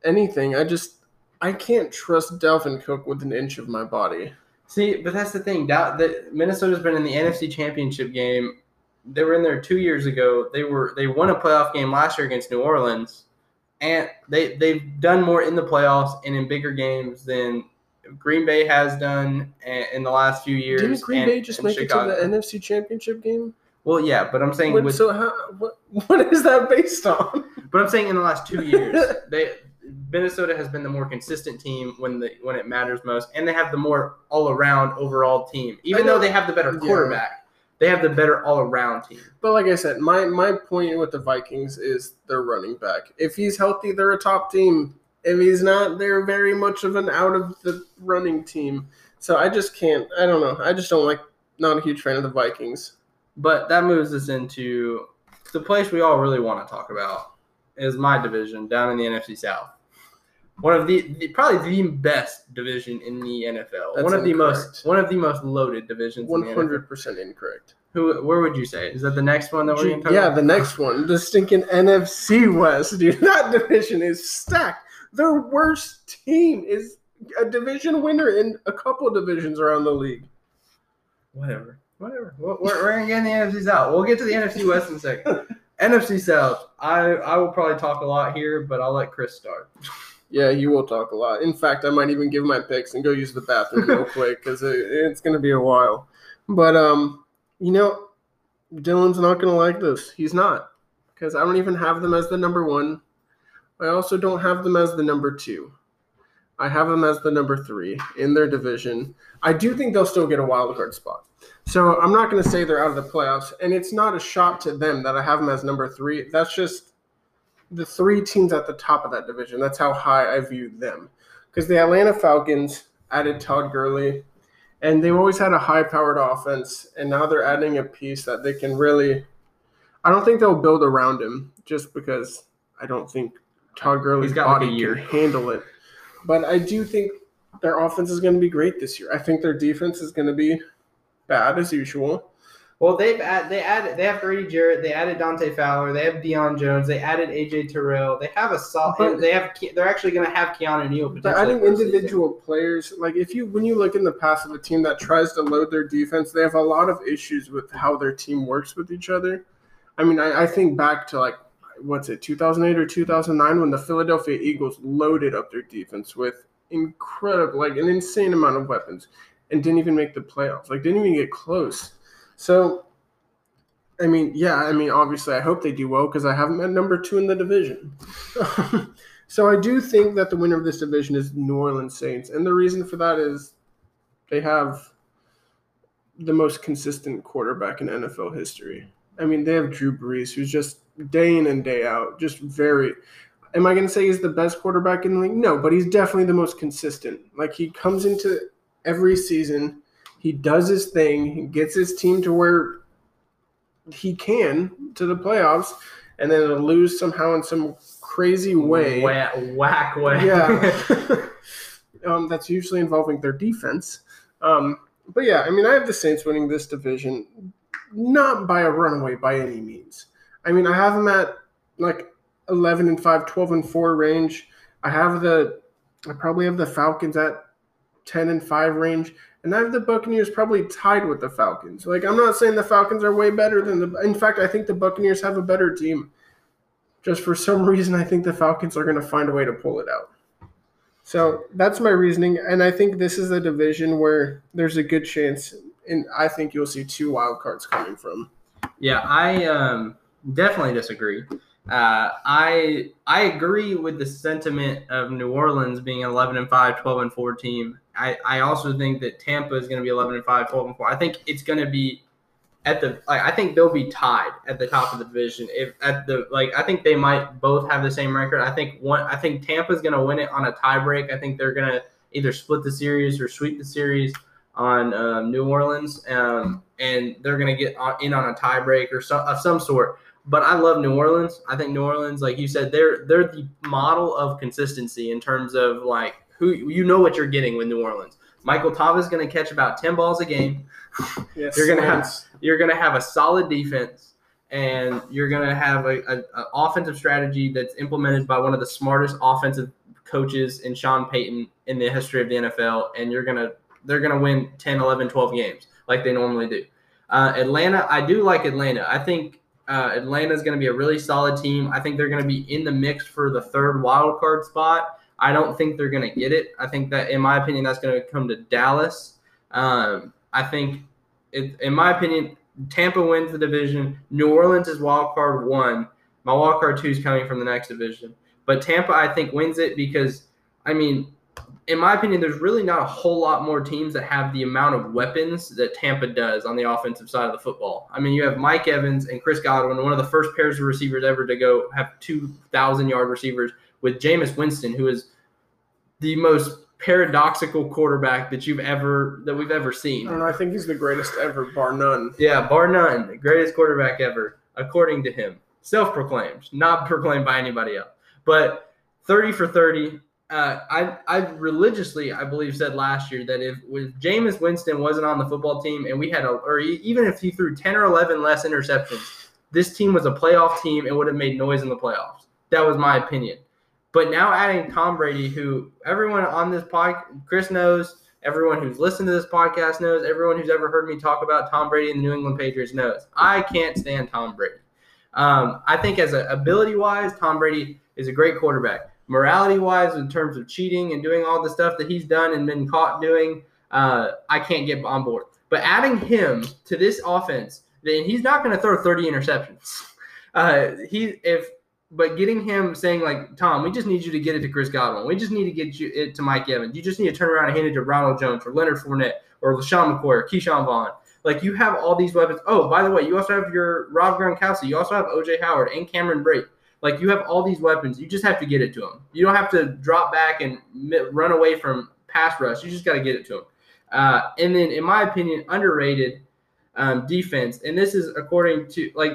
anything. I just I can't trust Dalvin Cook with an inch of my body. See, but that's the thing. Minnesota's been in the NFC Championship game. They were in there two years ago. They were they won a playoff game last year against New Orleans, and they they've done more in the playoffs and in bigger games than Green Bay has done in the last few years. Didn't Green and- Bay just make Chicago. it to the NFC Championship game? Well, yeah, but I'm saying What, with, so how, what what is that based on? but I'm saying in the last two years, they Minnesota has been the more consistent team when the when it matters most, and they have the more all around overall team. Even though they have the better Yeah. quarterback, they have the better all around team. But like I said, my my point with the Vikings is their running back. If he's healthy, they're a top team. If he's not, they're very much of an out of the running team. So I just can't. I don't know. I just don't like. Not a huge fan of the Vikings. But that moves us into the place we all really want to talk about is my division down in the NFC South. One of the, the probably the best division in the NFL. That's one of the most one of the most loaded divisions. One in the NFL. hundred percent incorrect. Who? Where would you say is that the next one that we're going to talk Yeah, about? the next one, the stinking NFC West, dude. That division is stacked. Their worst team is a division winner in a couple divisions around the league. Whatever. Whatever. We're, we're, we're gonna get the NFC South. We'll get to the NFC West in a second. NFC South. I I will probably talk a lot here, but I'll let Chris start. Yeah, you will talk a lot. In fact, I might even give my picks and go use the bathroom real quick because it, it's going to be a while. But um, you know, Dylan's not going to like this. He's not because I don't even have them as the number one. I also don't have them as the number two. I have them as the number three in their division. I do think they'll still get a wild card spot. So I'm not going to say they're out of the playoffs, and it's not a shot to them that I have them as number three. That's just the three teams at the top of that division. That's how high I view them. Because the Atlanta Falcons added Todd Gurley, and they've always had a high-powered offense, and now they're adding a piece that they can really. I don't think they'll build around him just because I don't think Todd Gurley's got like a body year. can handle it. But I do think their offense is going to be great this year. I think their defense is going to be bad as usual. Well, they've add, they added they have Grady Jarrett, they added Dante Fowler, they have Deion Jones, they added AJ Terrell. They have a solid. They have they're actually going to have Keanu Neal. But I think for season. individual players, like if you when you look in the past of a team that tries to load their defense, they have a lot of issues with how their team works with each other. I mean, I, I think back to like what's it, 2008 or 2009, when the Philadelphia Eagles loaded up their defense with incredible, like an insane amount of weapons, and didn't even make the playoffs. Like didn't even get close. So. I mean, yeah, I mean, obviously, I hope they do well because I have them at number two in the division. so I do think that the winner of this division is New Orleans Saints, and the reason for that is they have the most consistent quarterback in NFL history. I mean, they have Drew Brees, who's just day in and day out, just very. Am I going to say he's the best quarterback in the league? No, but he's definitely the most consistent. Like he comes into every season, he does his thing, he gets his team to where he can to the playoffs, and then it'll lose somehow in some crazy way. Whack, whack way. Yeah. um, that's usually involving their defense. Um, but yeah, I mean, I have the Saints winning this division, not by a runaway by any means. I mean, I have them at like 11 and 5, 12 and 4 range. I have the, I probably have the Falcons at 10 and 5 range. And I have the Buccaneers probably tied with the Falcons. Like, I'm not saying the Falcons are way better than the, in fact, I think the Buccaneers have a better team. Just for some reason, I think the Falcons are going to find a way to pull it out. So that's my reasoning, and I think this is a division where there's a good chance, and I think you'll see two wild cards coming from. Yeah, I um, definitely disagree. Uh, I I agree with the sentiment of New Orleans being an 11 and 5, 12 and 4 team. I, I also think that Tampa is going to be 11 and 5, 12 and 4. I think it's going to be at the like, I think they'll be tied at the top of the division. If at the like I think they might both have the same record. I think one I think Tampa's going to win it on a tiebreak. I think they're going to either split the series or sweep the series on um, New Orleans, um, and they're going to get in on a tiebreak or some of some sort. But I love New Orleans. I think New Orleans, like you said, they're they're the model of consistency in terms of like who you know what you're getting with New Orleans. Michael Thomas going to catch about ten balls a game. Yes, You're gonna have- You're going to have a solid defense, and you're going to have a, a, a offensive strategy that's implemented by one of the smartest offensive coaches in Sean Payton in the history of the NFL. And you're gonna they're going to win 10, 11, 12 games like they normally do. Uh, Atlanta, I do like Atlanta. I think uh, Atlanta is going to be a really solid team. I think they're going to be in the mix for the third wild card spot. I don't think they're going to get it. I think that, in my opinion, that's going to come to Dallas. Um, I think, it, in my opinion, Tampa wins the division. New Orleans is wild card one. My wild card two is coming from the next division. But Tampa, I think, wins it because, I mean, in my opinion, there's really not a whole lot more teams that have the amount of weapons that Tampa does on the offensive side of the football. I mean, you have Mike Evans and Chris Godwin, one of the first pairs of receivers ever to go have 2,000 yard receivers, with Jameis Winston, who is the most paradoxical quarterback that you've ever that we've ever seen. And. I think he's the greatest ever, bar none. Yeah, bar none, the greatest quarterback ever, according to him. Self proclaimed, not proclaimed by anybody else. But 30 for 30. Uh, I, I religiously, I believe, said last year that if, if Jameis Winston wasn't on the football team and we had a, or even if he threw 10 or 11 less interceptions, this team was a playoff team and would have made noise in the playoffs. That was my opinion. But now adding Tom Brady, who everyone on this pod, Chris knows, everyone who's listened to this podcast knows, everyone who's ever heard me talk about Tom Brady and the New England Patriots knows. I can't stand Tom Brady. Um, I think as a ability wise, Tom Brady is a great quarterback. Morality wise, in terms of cheating and doing all the stuff that he's done and been caught doing, uh, I can't get on board. But adding him to this offense, then he's not going to throw 30 interceptions. Uh, he if but getting him saying like Tom, we just need you to get it to Chris Godwin. We just need to get you it to Mike Evans. You just need to turn around and hand it to Ronald Jones or Leonard Fournette or LeSean McCoy or Ke'Shawn Vaughn. Like you have all these weapons. Oh, by the way, you also have your Rob Gronkowski. You also have OJ Howard and Cameron Brate. Like you have all these weapons. You just have to get it to them. You don't have to drop back and run away from pass rush. You just got to get it to them. Uh, and then, in my opinion, underrated um, defense. And this is according to like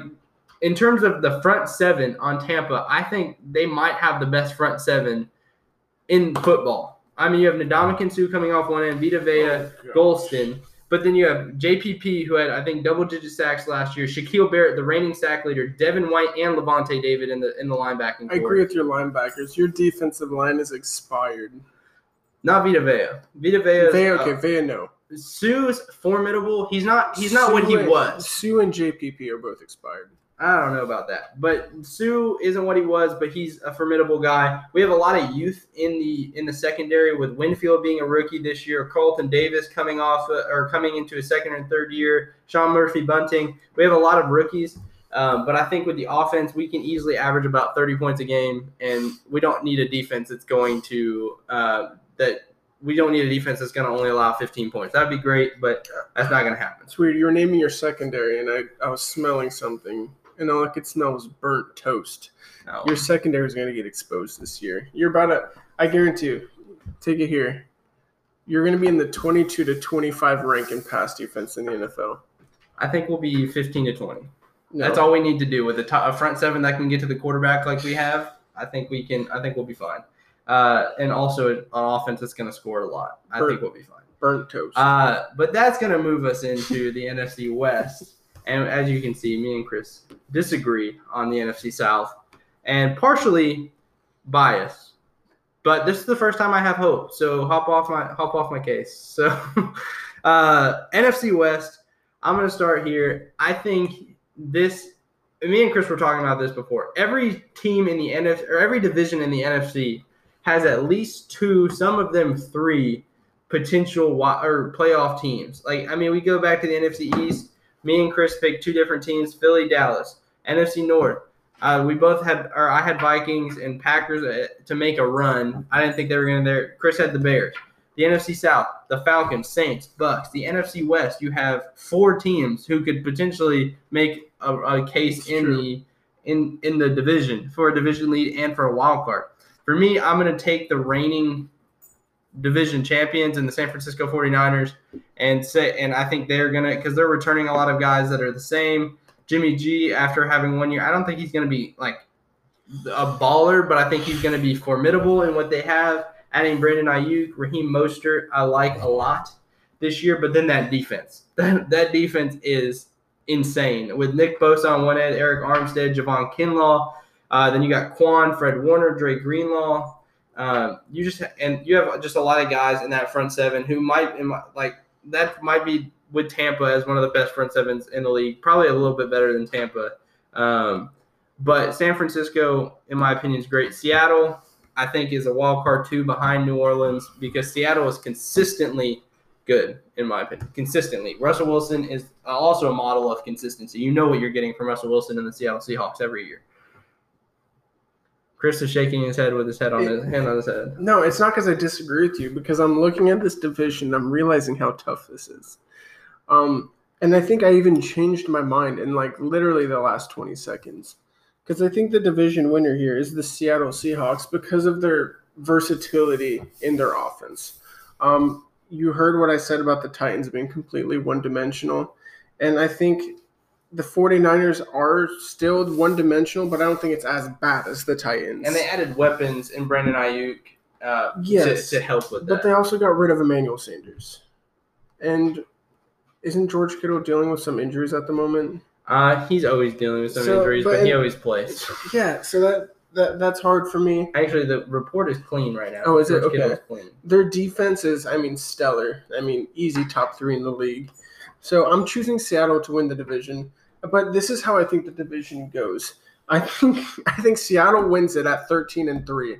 in terms of the front seven on Tampa. I think they might have the best front seven in football. I mean, you have Ndamukong Suh coming off one end, Vita Vea, Oh, Golston. But then you have JPP, who had I think double digit sacks last year. Shaquille Barrett, the reigning sack leader. Devin White and Lavonte David in the in the linebacking. I agree with your linebackers. Your defensive line is expired. Not Vita Vea. Vita Vea. Vea, uh, okay, Vea, no. Suh's formidable. He's not. He's not what he and- was. Sue and JPP are both expired. I don't know about that, but Suh isn't what he was. But he's a formidable guy. We have a lot of youth in the in the secondary with Winfield being a rookie this year, Carlton Davis coming off uh, or coming into his second and third year, Sean Murphy Bunting. We have a lot of rookies. Um, but I think with the offense, we can easily average about 30 points a game, and we don't need a defense that's going to uh, that we don't need a defense that's going to only allow 15 points. That'd be great, but that's not going to happen. Weird. You were naming your secondary, and I, I was smelling something, and all I could smell was burnt toast. No. Your secondary is going to get exposed this year. You're about to, I guarantee you, take it here. You're going to be in the 22 to 25 rank in pass defense in the NFL. I think we'll be 15 to 20. No. That's all we need to do with a, top, a front seven that can get to the quarterback like we have. I think we can. I think we'll be fine. Uh, and also an offense that's going to score a lot. I Bert. think we'll be fine. Burnt toast. Uh, but that's going to move us into the NFC West. And as you can see, me and Chris disagree on the NFC South, and partially biased. But this is the first time I have hope. So hop off my hop off my case. So uh, NFC West. I'm to start here. I think this. Me and Chris were talking about this before. Every team in the NFC or every division in the NFC has at least two, some of them three potential or playoff teams. Like I mean, we go back to the NFC East. Me and Chris picked two different teams: Philly, Dallas. NFC North. Uh, we both had, or I had Vikings and Packers uh, to make a run. I didn't think they were going to there. Chris had the Bears. The NFC South, the Falcons, Saints, Bucks. The NFC West, you have four teams who could potentially make a, a case in true. the in in the division for a division lead and for a wild card. For me, I'm going to take the reigning division champions in the San Francisco 49ers and say and I think they're going to cuz they're returning a lot of guys that are the same. Jimmy G after having one year, I don't think he's going to be like a baller, but I think he's going to be formidable in what they have. Adding Brandon Aiyuk, Raheem Mostert, I like a lot this year, but then that defense. That, that defense is insane. With Nick Bosa on one end, Arik Armstead, Javon Kinlaw, uh, then you got Kwon, Fred Warner, Dre Greenlaw. Um, you just and you have just a lot of guys in that front seven who might like that might be with Tampa as one of the best front sevens in the league. Probably a little bit better than Tampa. Um, but San Francisco, in my opinion, is great. Seattle, I think, is a wild card two behind New Orleans because Seattle is consistently good, in my opinion. Consistently. Russell Wilson is also a model of consistency. You know what you're getting from Russell Wilson and the Seattle Seahawks every year. Chris is shaking his head with his head on his hand on his head. no, it's not because I disagree with you, because I'm looking at this division, I'm realizing how tough this is. Um, and I think I even changed my mind in like literally the last 20 seconds. Because I think the division winner here is the Seattle Seahawks because of their versatility in their offense. Um, you heard what I said about the Titans being completely one dimensional. And I think the 49ers are still one dimensional, but I don't think it's as bad as the Titans. And they added weapons in Brandon Aiyuk uh, Yes, to, to help with that. But they also got rid of Emmanuel Sanders. And isn't George Kittle dealing with some injuries at the moment? Uh, he's always dealing with some So, injuries, but but he in- always plays. Yeah, so that, that that's hard for me. Actually, the report is clean right now. Oh, is it? George Kittle Okay. Their defense is, I mean, stellar. I mean, easy top three in the league. So I'm choosing Seattle to win the division. But this is how I think the division goes. I think I think Seattle wins it at 13 and 3.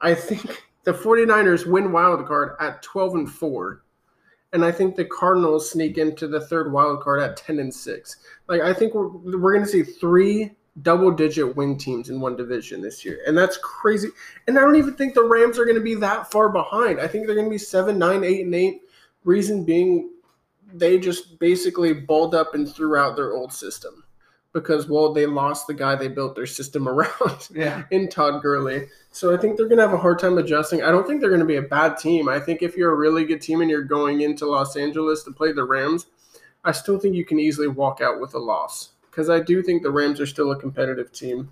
I think the 49ers win wild card at 12 and 4. And I think the Cardinals sneak into the third wild card at 10 and 6. Like I think we're we're going to see three double digit win teams in one division this year. And that's crazy. And I don't even think the Rams are going to be that far behind. I think they're going to be 7, 9, 8 and 8. Reason being they just basically balled up and threw out their old system because well they lost the guy they built their system around Yeah. in Todd Gurley. So I think they're going to have a hard time adjusting. I don't think they're going to be a bad team. I think if you're a really good team and you're going into Los Angeles to play the Rams, I still think you can easily walk out with a loss because I do think the Rams are still a competitive team,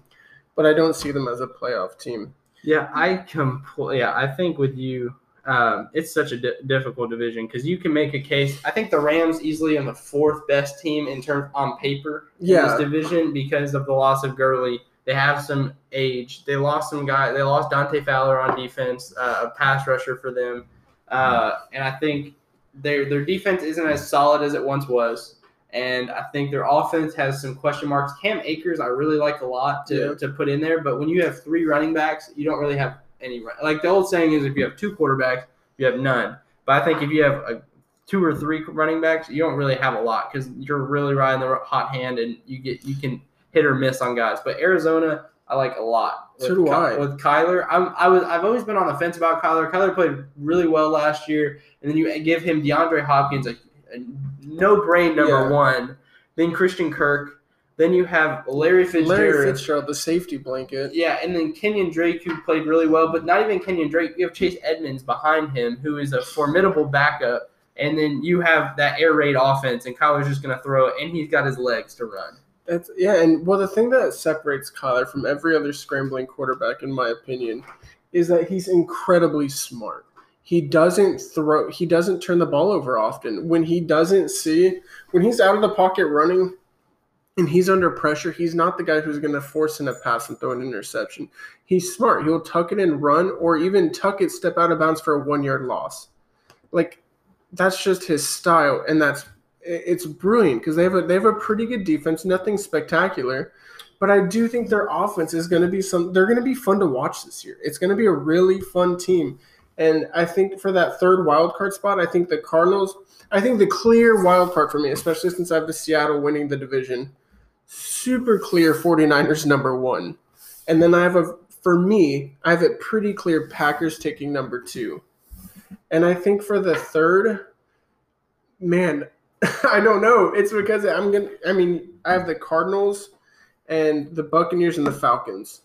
but I don't see them as a playoff team. Yeah, I completely. Yeah, I think with you, um, it's such a di- difficult division because you can make a case. I think the Rams easily are the fourth best team in terms on paper in this division because of the loss of Gurley. They have some age. They lost some guy. They lost Dante Fowler on defense, uh, a pass rusher for them, uh, and I think their their defense isn't as solid as it once was. And I think their offense has some question marks. Cam Akers, I really like a lot to, Yeah. to put in there, but when you have three running backs, you don't really have any. run- Like the old saying is, if you have two quarterbacks, you have none. But I think if you have a, two or three running backs, you don't really have a lot because you're really riding the hot hand and you get you can hit or miss on guys. But Arizona, I like a lot. So do I. With Kyler, I'm, I was I've always been on the fence about Kyler. Kyler played really well last year, and then you give him DeAndre Hopkins, a, a no brain number Yeah. one. Then Christian Kirk. Then you have Larry Fitzgerald. Larry Fitzgerald, the safety blanket. Yeah, and then Kenyon Drake, who played really well, but not even Kenyon Drake. You have Chase Edmonds behind him, who is a formidable backup. And then you have that air raid offense, and Kyler's just going to throw it, and he's got his legs to run. That's yeah, and well, the thing that separates Kyler from every other scrambling quarterback, in my opinion, is that he's incredibly smart. He doesn't throw. He doesn't turn the ball over often. When he doesn't see, when he's out of the pocket running, and he's under pressure, he's not the guy who's going to force in a pass and throw an interception. He's smart. He'll tuck it and run, or even tuck it, step out of bounds for a one yard loss. Like that's just his style, and that's it's brilliant because they have a they have a pretty good defense, nothing spectacular, but I do think their offense is going to be some. They're going to be fun to watch this year. It's going to be a really fun team, and I think for that third wild card spot, I think the Cardinals. I think the clear wild card for me, especially since I have the Seattle winning the division, super clear 49ers number one, and then I have a for me I have it pretty clear Packers taking number two, and I think for the third, man, I don't know. It's because I'm gonna. I mean, I have the Cardinals and the Buccaneers and the Falcons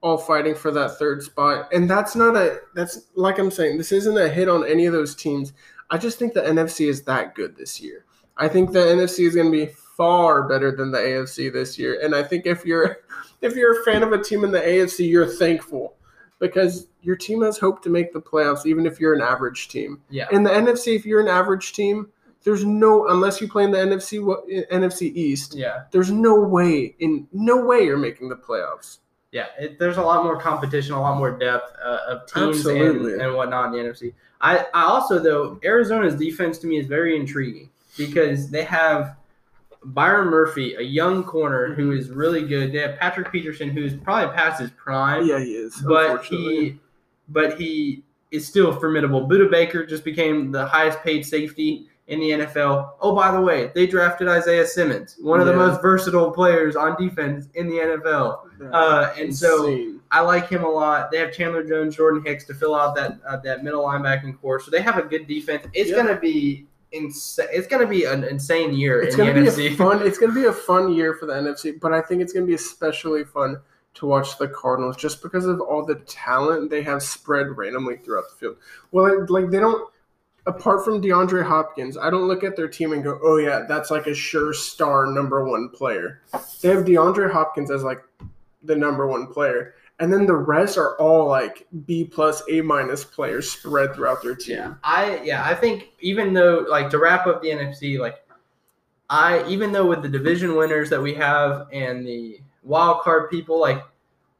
all fighting for that third spot, and that's not a. That's like I'm saying. This isn't a hit on any of those teams. I just think the NFC is that good this year. I think the NFC is going to be far better than the AFC this year, and I think if you're if you're a fan of a team in the AFC, you're thankful because your team has hope to make the playoffs, even if you're an average team. Yeah. In the NFC, if you're an average team, there's no unless you play in the NFC NFC East. Yeah. There's no way in no way you're making the playoffs. Yeah, it, there's a lot more competition, a lot more depth uh, of teams and, and whatnot in the NFC. I, I also though Arizona's defense to me is very intriguing because they have Byron Murphy, a young corner who is really good. They have Patrick Peterson, who's probably past his prime, Yeah, he is. but he but he is still formidable. Budda Baker just became the highest paid safety in the NFL. Oh, by the way, they drafted Isaiah Simmons, one of the most versatile players on defense in the NFL. Uh, and so I like him a lot. They have Chandler Jones, Jordan Hicks to fill out that uh, that middle linebacking core. So they have a good defense. It's Yeah. gonna be insane. It's gonna be an insane year it's in gonna the be fun. It's gonna be a fun year for the NFC, but I think it's gonna be especially fun to watch the Cardinals just because of all the talent they have spread randomly throughout the field. Well, like they don't. Apart from DeAndre Hopkins, I don't look at their team and go, "Oh yeah, that's like a sure star number one player." They have DeAndre Hopkins as like the number one player, and then the rest are all like B plus, A minus players spread throughout their team. Yeah, I yeah, I think even though like to wrap up the NFC, like I even though with the division winners that we have and the wild card people, like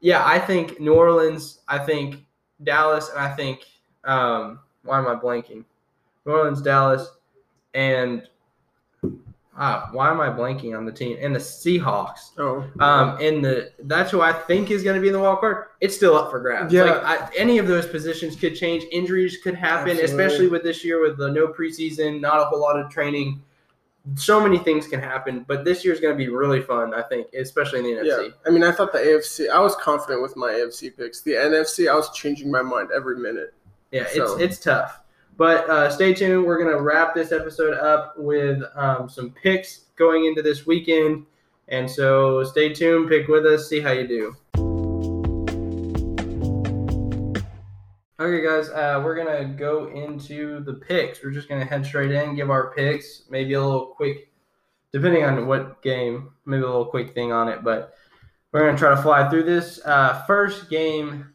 yeah, I think New Orleans, I think Dallas, and I think um why am I blanking? New Orleans, Dallas, and ah, why am I blanking on the team? And the Seahawks. Oh, Um, and the that's who I think is going to be in the wild card. It's still up for grabs. Yeah. Like I, any of those positions could change. Injuries could happen, Absolutely. especially with this year with the no preseason, not a whole lot of training. So many things can happen, but this year is going to be really fun. I think, especially in the NFC. Yeah. I mean, I thought the AFC. I was confident with my AFC picks. The NFC, I was changing my mind every minute. Yeah, So- it's it's tough. But uh, stay tuned. We're gonna wrap this episode up with um, some picks going into this weekend, and so stay tuned. Pick with us. See how you do. Okay, guys, uh, we're gonna go into the picks. We're just gonna head straight in, give our picks, maybe a little quick, depending on what game, maybe a little quick thing on it. But we're gonna try to fly through this. Uh, first game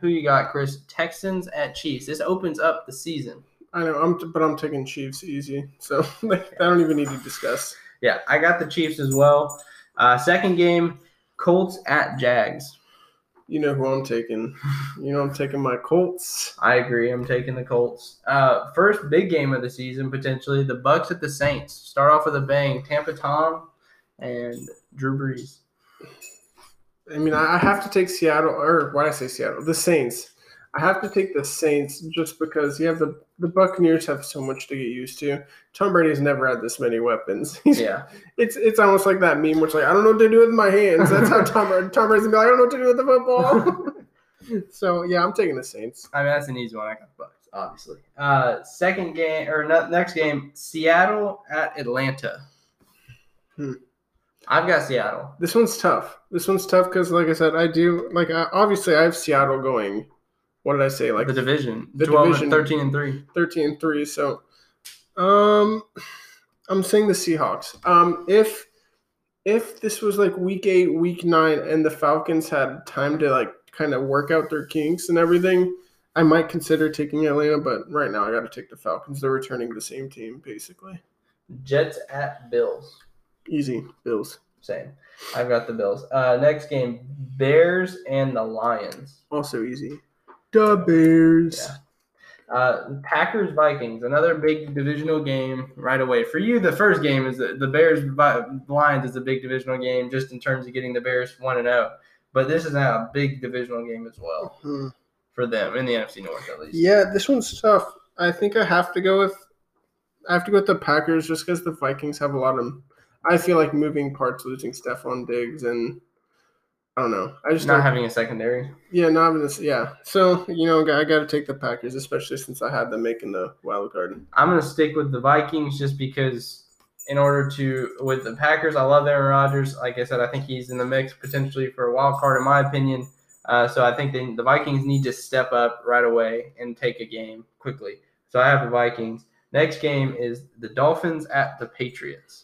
Who you got, Chris? Texans at Chiefs. This opens up the season. I know, I'm but I'm taking Chiefs easy, so I don't even need to discuss. Yeah, I got the Chiefs as well. Uh, second game, Colts at Jags. You know who I'm taking. You know I'm taking my Colts. I agree. I'm taking the Colts. Uh, first big game of the season potentially. The Bucks at the Saints. Start off with a bang. Tampa Tom and Drew Brees. I mean, I have to take Seattle, or why did I say Seattle? The Saints. I have to take the Saints just because you have the the Buccaneers have so much to get used to. Tom Brady's never had this many weapons. He's, Yeah, It's it's almost like that meme, which like I don't know what to do with my hands. That's how Tom Tom Brady's gonna be like, I don't know what to do with the football. so yeah, I'm taking the Saints. I mean that's an easy one. I got Bucks, obviously. Uh, second game or no, next game, Seattle at Atlanta. Hmm. I've got Seattle. This one's tough. This one's tough because, like I said, I do like I, obviously I have Seattle going. What did I say? Like the division. the 12 division. and 13 and 3. 13 and 3 so um i'm saying the seahawks um if if this was like week 8 week 9 and the falcons had time to like kind of work out their kinks and everything i might consider taking atlanta but right now i got to take the falcons they're returning the same team basically Jets at Bills. Easy bills Same. I've got the Bills. Uh, next game, Bears and the Lions. also easy the bears Yeah. Uh, Packers Vikings, another big divisional game right away. For you, the first game is the, the Bears Lions is a big divisional game just in terms of getting the Bears one and zero. But this is now a big divisional game as well Hmm. for them in the NFC North at least. Yeah, this one's tough. I think I have to go with I have to go with the Packers just because the Vikings have a lot of I feel like moving parts, losing Stefon Diggs and I don't know. I just Not having a secondary. yeah, not having this. Yeah, so you know, I got to take the Packers, especially since I had them making the wild card. I'm gonna stick with the Vikings just because in order to with the Packers, I love Aaron Rodgers. Like I said, I think he's in the mix potentially for a wild card in my opinion. Uh, so I think they, the Vikings need to step up right away and take a game quickly. So I have the Vikings. Next game is the Dolphins at the Patriots.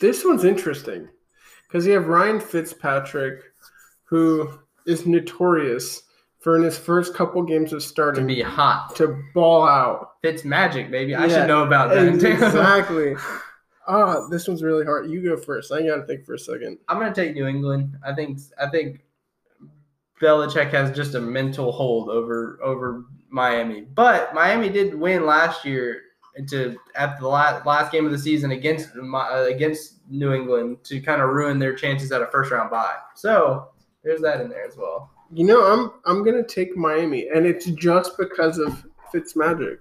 This one's interesting because you have Ryan Fitzpatrick, who is notorious for in his first couple games of starting To be hot. to ball out. Fitz magic, baby. I Yeah, should know about that. Exactly. Ah, this one's really hard. You go first. I gotta think for a second. I'm gonna take New England. I think I think Belichick has just a mental hold over over Miami. But Miami did win last year to at the last, last game of the season against Mi- uh, against New England to kind of ruin their chances at a first round bye. So there's that in there as well. You know, I'm I'm gonna take Miami, and it's just because of Fitzmagic.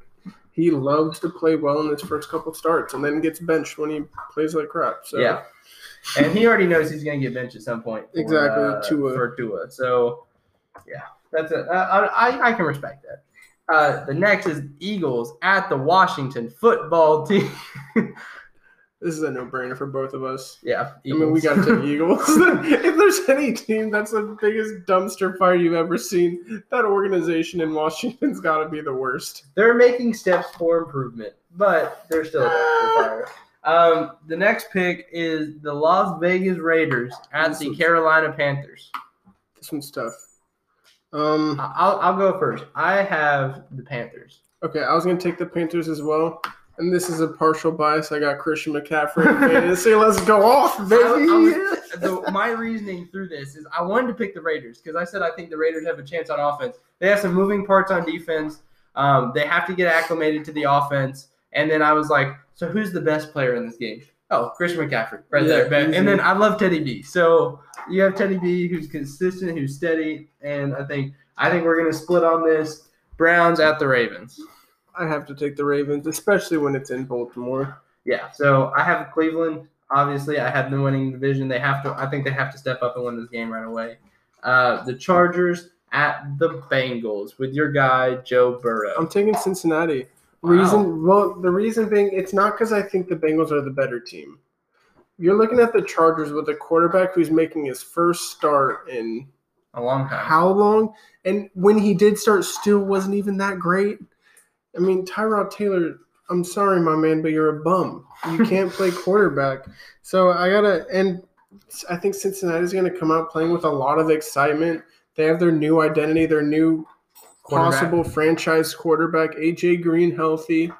He loves to play well in his first couple starts, and then gets benched when he plays like crap. So Yeah. And he already knows he's going to get benched at some point. For, Exactly, uh, Tua. For Tua. So, yeah, that's it. Uh, I, I can respect that. Uh, the next is Eagles at the Washington football team. this is a no-brainer for both of us. yeah. I mean, we got to take Eagles. if there's any team that's the biggest dumpster fire you've ever seen, that organization in Washington's got to be the worst. They're making steps for improvement, but they're still a dumpster fire. Um, the next pick is the Las Vegas Raiders at This the Carolina Panthers. This one's tough. Um, I'll, I'll go first. I have the Panthers. okay, I was gonna take the Panthers as well, and this is a partial bias. I got Christian McCaffrey fantasy. Let's go off, baby. I- I was- the, my reasoning through this is I wanted to pick the Raiders because I said I think the Raiders have a chance on offense. They have some moving parts on defense. Um, they have to get acclimated to the offense. And then I was like, so who's the best player in this game? Oh, Christian McCaffrey, right Yeah, there. Easy. And then I love Teddy B. So you have Teddy B, who's consistent, who's steady, and I think I think we're gonna split on this. Browns at the Ravens. I have to take the Ravens, especially when it's in Baltimore. Yeah, so I have Cleveland. Obviously, I have them winning the division. They have to. I think they have to step up and win this game right away. Uh, the Chargers at the Bengals with your guy Joe Burrow. I'm taking Cincinnati. Reason well, the reason being it's not because I think the Bengals are the better team. You're looking at the Chargers with a quarterback who's making his first start in a long time. how long? And when he did start, still wasn't even that great. I mean, Tyrod Taylor. I'm sorry, my man, but you're a bum. You can't play quarterback. So I gotta, and I think Cincinnati's gonna come out playing with a lot of excitement. They have their new identity, their new. Possible franchise quarterback, AJ Green, healthy.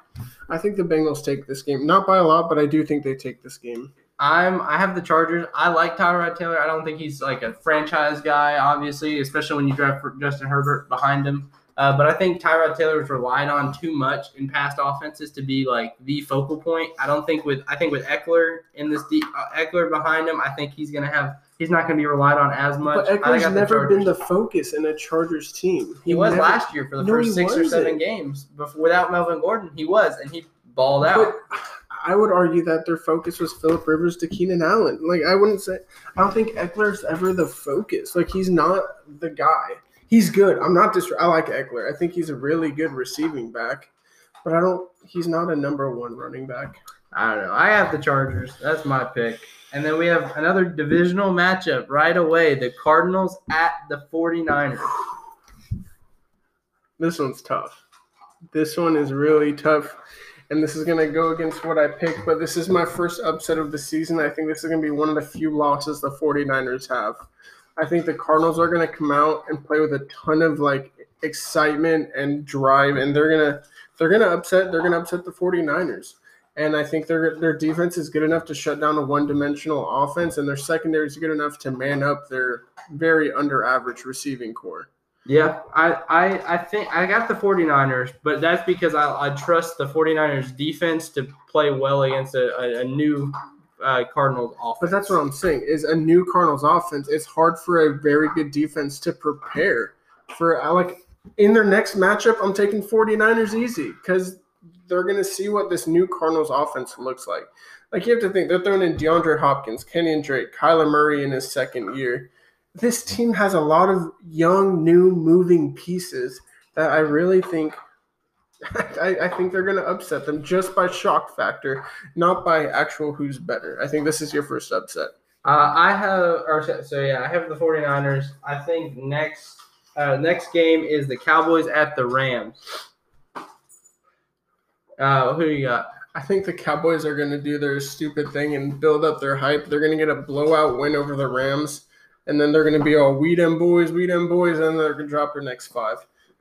I think the Bengals take this game, not by a lot, but I do think they take this game. I'm I have the Chargers. I like Tyrod Taylor. I don't think he's like a franchise guy, obviously, especially when you draft Justin Herbert behind him. Uh, but I think Tyrod Taylor is relied on too much in past offenses to be like the focal point. I don't think with I think with Ekeler in this deep, uh, Ekeler behind him, I think he's gonna have he's not gonna be relied on as much. But I think I the never been the focus in a Chargers team. He was never- last year for the No, first he six or seven games before, without Melvin Gordon. He was, and he balled out. But I would argue that their focus was Philip Rivers to Keenan Allen. Like I wouldn't say I don't think Ekeler's ever the focus. Like he's not the guy. He's good. I'm not dis I like Ekeler. I think he's a really good receiving back. But I don't he's not a number one running back. I don't know. I have the Chargers. That's my pick. And then we have another divisional matchup right away. The Cardinals at the 49ers. This one's tough. This one is really tough. And this is going to go against what I picked, but this is my first upset of the season. I think this is going to be one of the few losses the 49ers have. I think the Cardinals are going to come out and play with a ton of like excitement and drive and they're going to they're to upset they're to upset the 49ers. And I think their their defense is good enough to shut down a one-dimensional offense and their secondary is good enough to man up their very under average receiving core. Yeah, I, I, I think I got the 49ers, but that's because I, I trust the 49ers defense to play well against a, a, a new uh, Cardinals offense. But that's what I'm saying is a new Cardinals offense. It's hard for a very good defense to prepare for. I like in their next matchup, I'm taking 49ers easy because they're gonna see what this new Cardinals offense looks like. Like you have to think they're throwing in DeAndre Hopkins, Kenyon Drake, Kyler Murray in his second year. This team has a lot of young, new, moving pieces that I really think. I, I think they're going to upset them just by shock factor, not by actual who's better. I think this is your first upset. Uh, I have, or so, yeah, I have the 49ers. I think next uh, next game is the Cowboys at the Rams. Uh, who you got? I think the Cowboys are going to do their stupid thing and build up their hype. They're going to get a blowout win over the Rams, and then they're going to be all we them boys, we them boys, and they're going to drop their next five.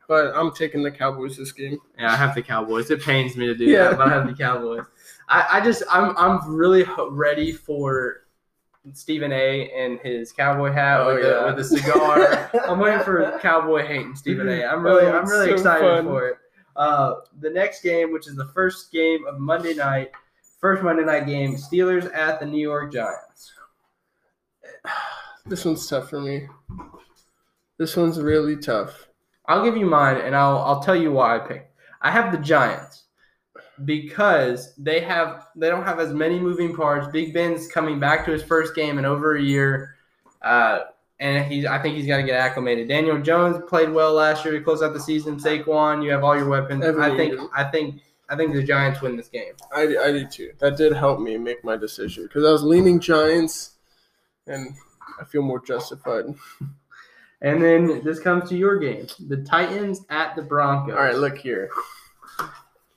But I'm taking the Cowboys this game. Yeah, I have the Cowboys. It pains me to do Yeah. that, but I have the Cowboys. I, I just I'm I'm really ready for Stephen A. and his cowboy hat Oh, with, yeah. the, with the cigar. I'm waiting for cowboy hating Stephen A. I'm really Oh, I'm really so excited fun. for it. Uh, the next game, which is the first game of Monday night, first Monday night game, Steelers at the New York Giants. This one's tough for me. This one's really tough. I'll give you mine, and I'll I'll tell you why I picked. I have the Giants because they have they don't have as many moving parts. Big Ben's coming back to his first game in over a year, uh, and he's I think he's got to get acclimated. Daniel Jones played well last year to close out the season. Saquon, you have all your weapons. Evan I think Engram. I think I think the Giants win this game. I, I do too. That did help me make my decision because I was leaning Giants, and I feel more justified. And then this comes to your game, the Titans at the Broncos. All right, look here.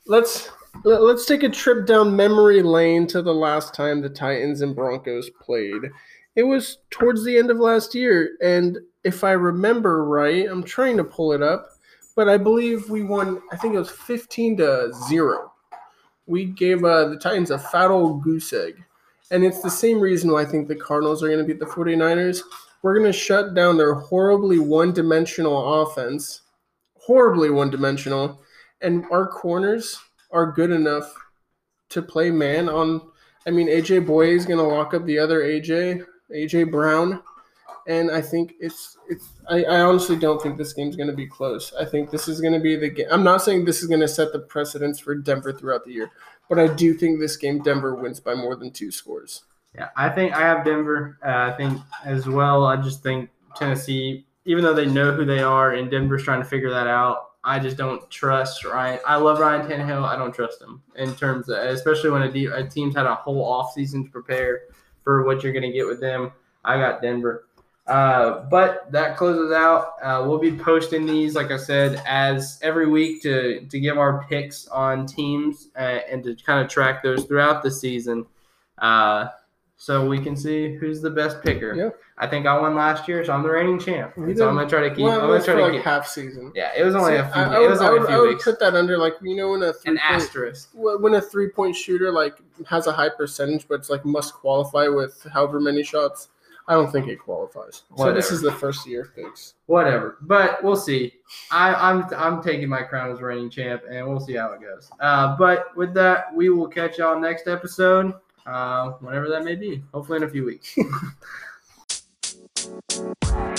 Let's let, let's take a trip down memory lane to the last time the Titans and Broncos played. It was towards the end of last year, and if I remember right, I'm trying to pull it up, but I believe we won. I think it was 15 to zero. We gave uh, the Titans a fat old goose egg, and it's the same reason why I think the Cardinals are going to beat the 49ers. We're going to shut down their horribly one-dimensional offense, horribly one-dimensional and our corners are good enough to play man on. I mean, AJ Bouye is going to lock up the other AJ, AJ Brown, and I think it's it's. I, I honestly don't think this game's going to be close. I think this is going to be the game. I'm not saying this is going to set the precedence for Denver throughout the year, but I do think this game Denver wins by more than two scores. Yeah, I think I have Denver. Uh, I think as well. I just think Tennessee, even though they know who they are, and Denver's trying to figure that out. I just don't trust Ryan. I love Ryan Tannehill. I don't trust him in terms of, especially when a, de- a team's had a whole offseason to prepare for what you're going to get with them. I got Denver. Uh, but that closes out. Uh, we'll be posting these, like I said, as every week to to give our picks on teams uh, and to kind of track those throughout the season. So we can see who's the best picker. I think I won last year, so I'm the reigning champ. So I'm gonna try to keep. Well, I'm it gonna was try to like keep. half season. Yeah, it was only a few. I, I it would, was I only a would, few I would weeks. put that under like you know when a three An point, asterisk. when a three point shooter like has a high percentage, but it's like must qualify with however many shots. I don't think it qualifies. So this is the first year picks. Whatever, but we'll see. I, I'm I'm taking my crown as reigning champ, and we'll see how it goes. Uh, but with that, we will catch y'all next episode, uh, whenever that may be. Hopefully in a few weeks.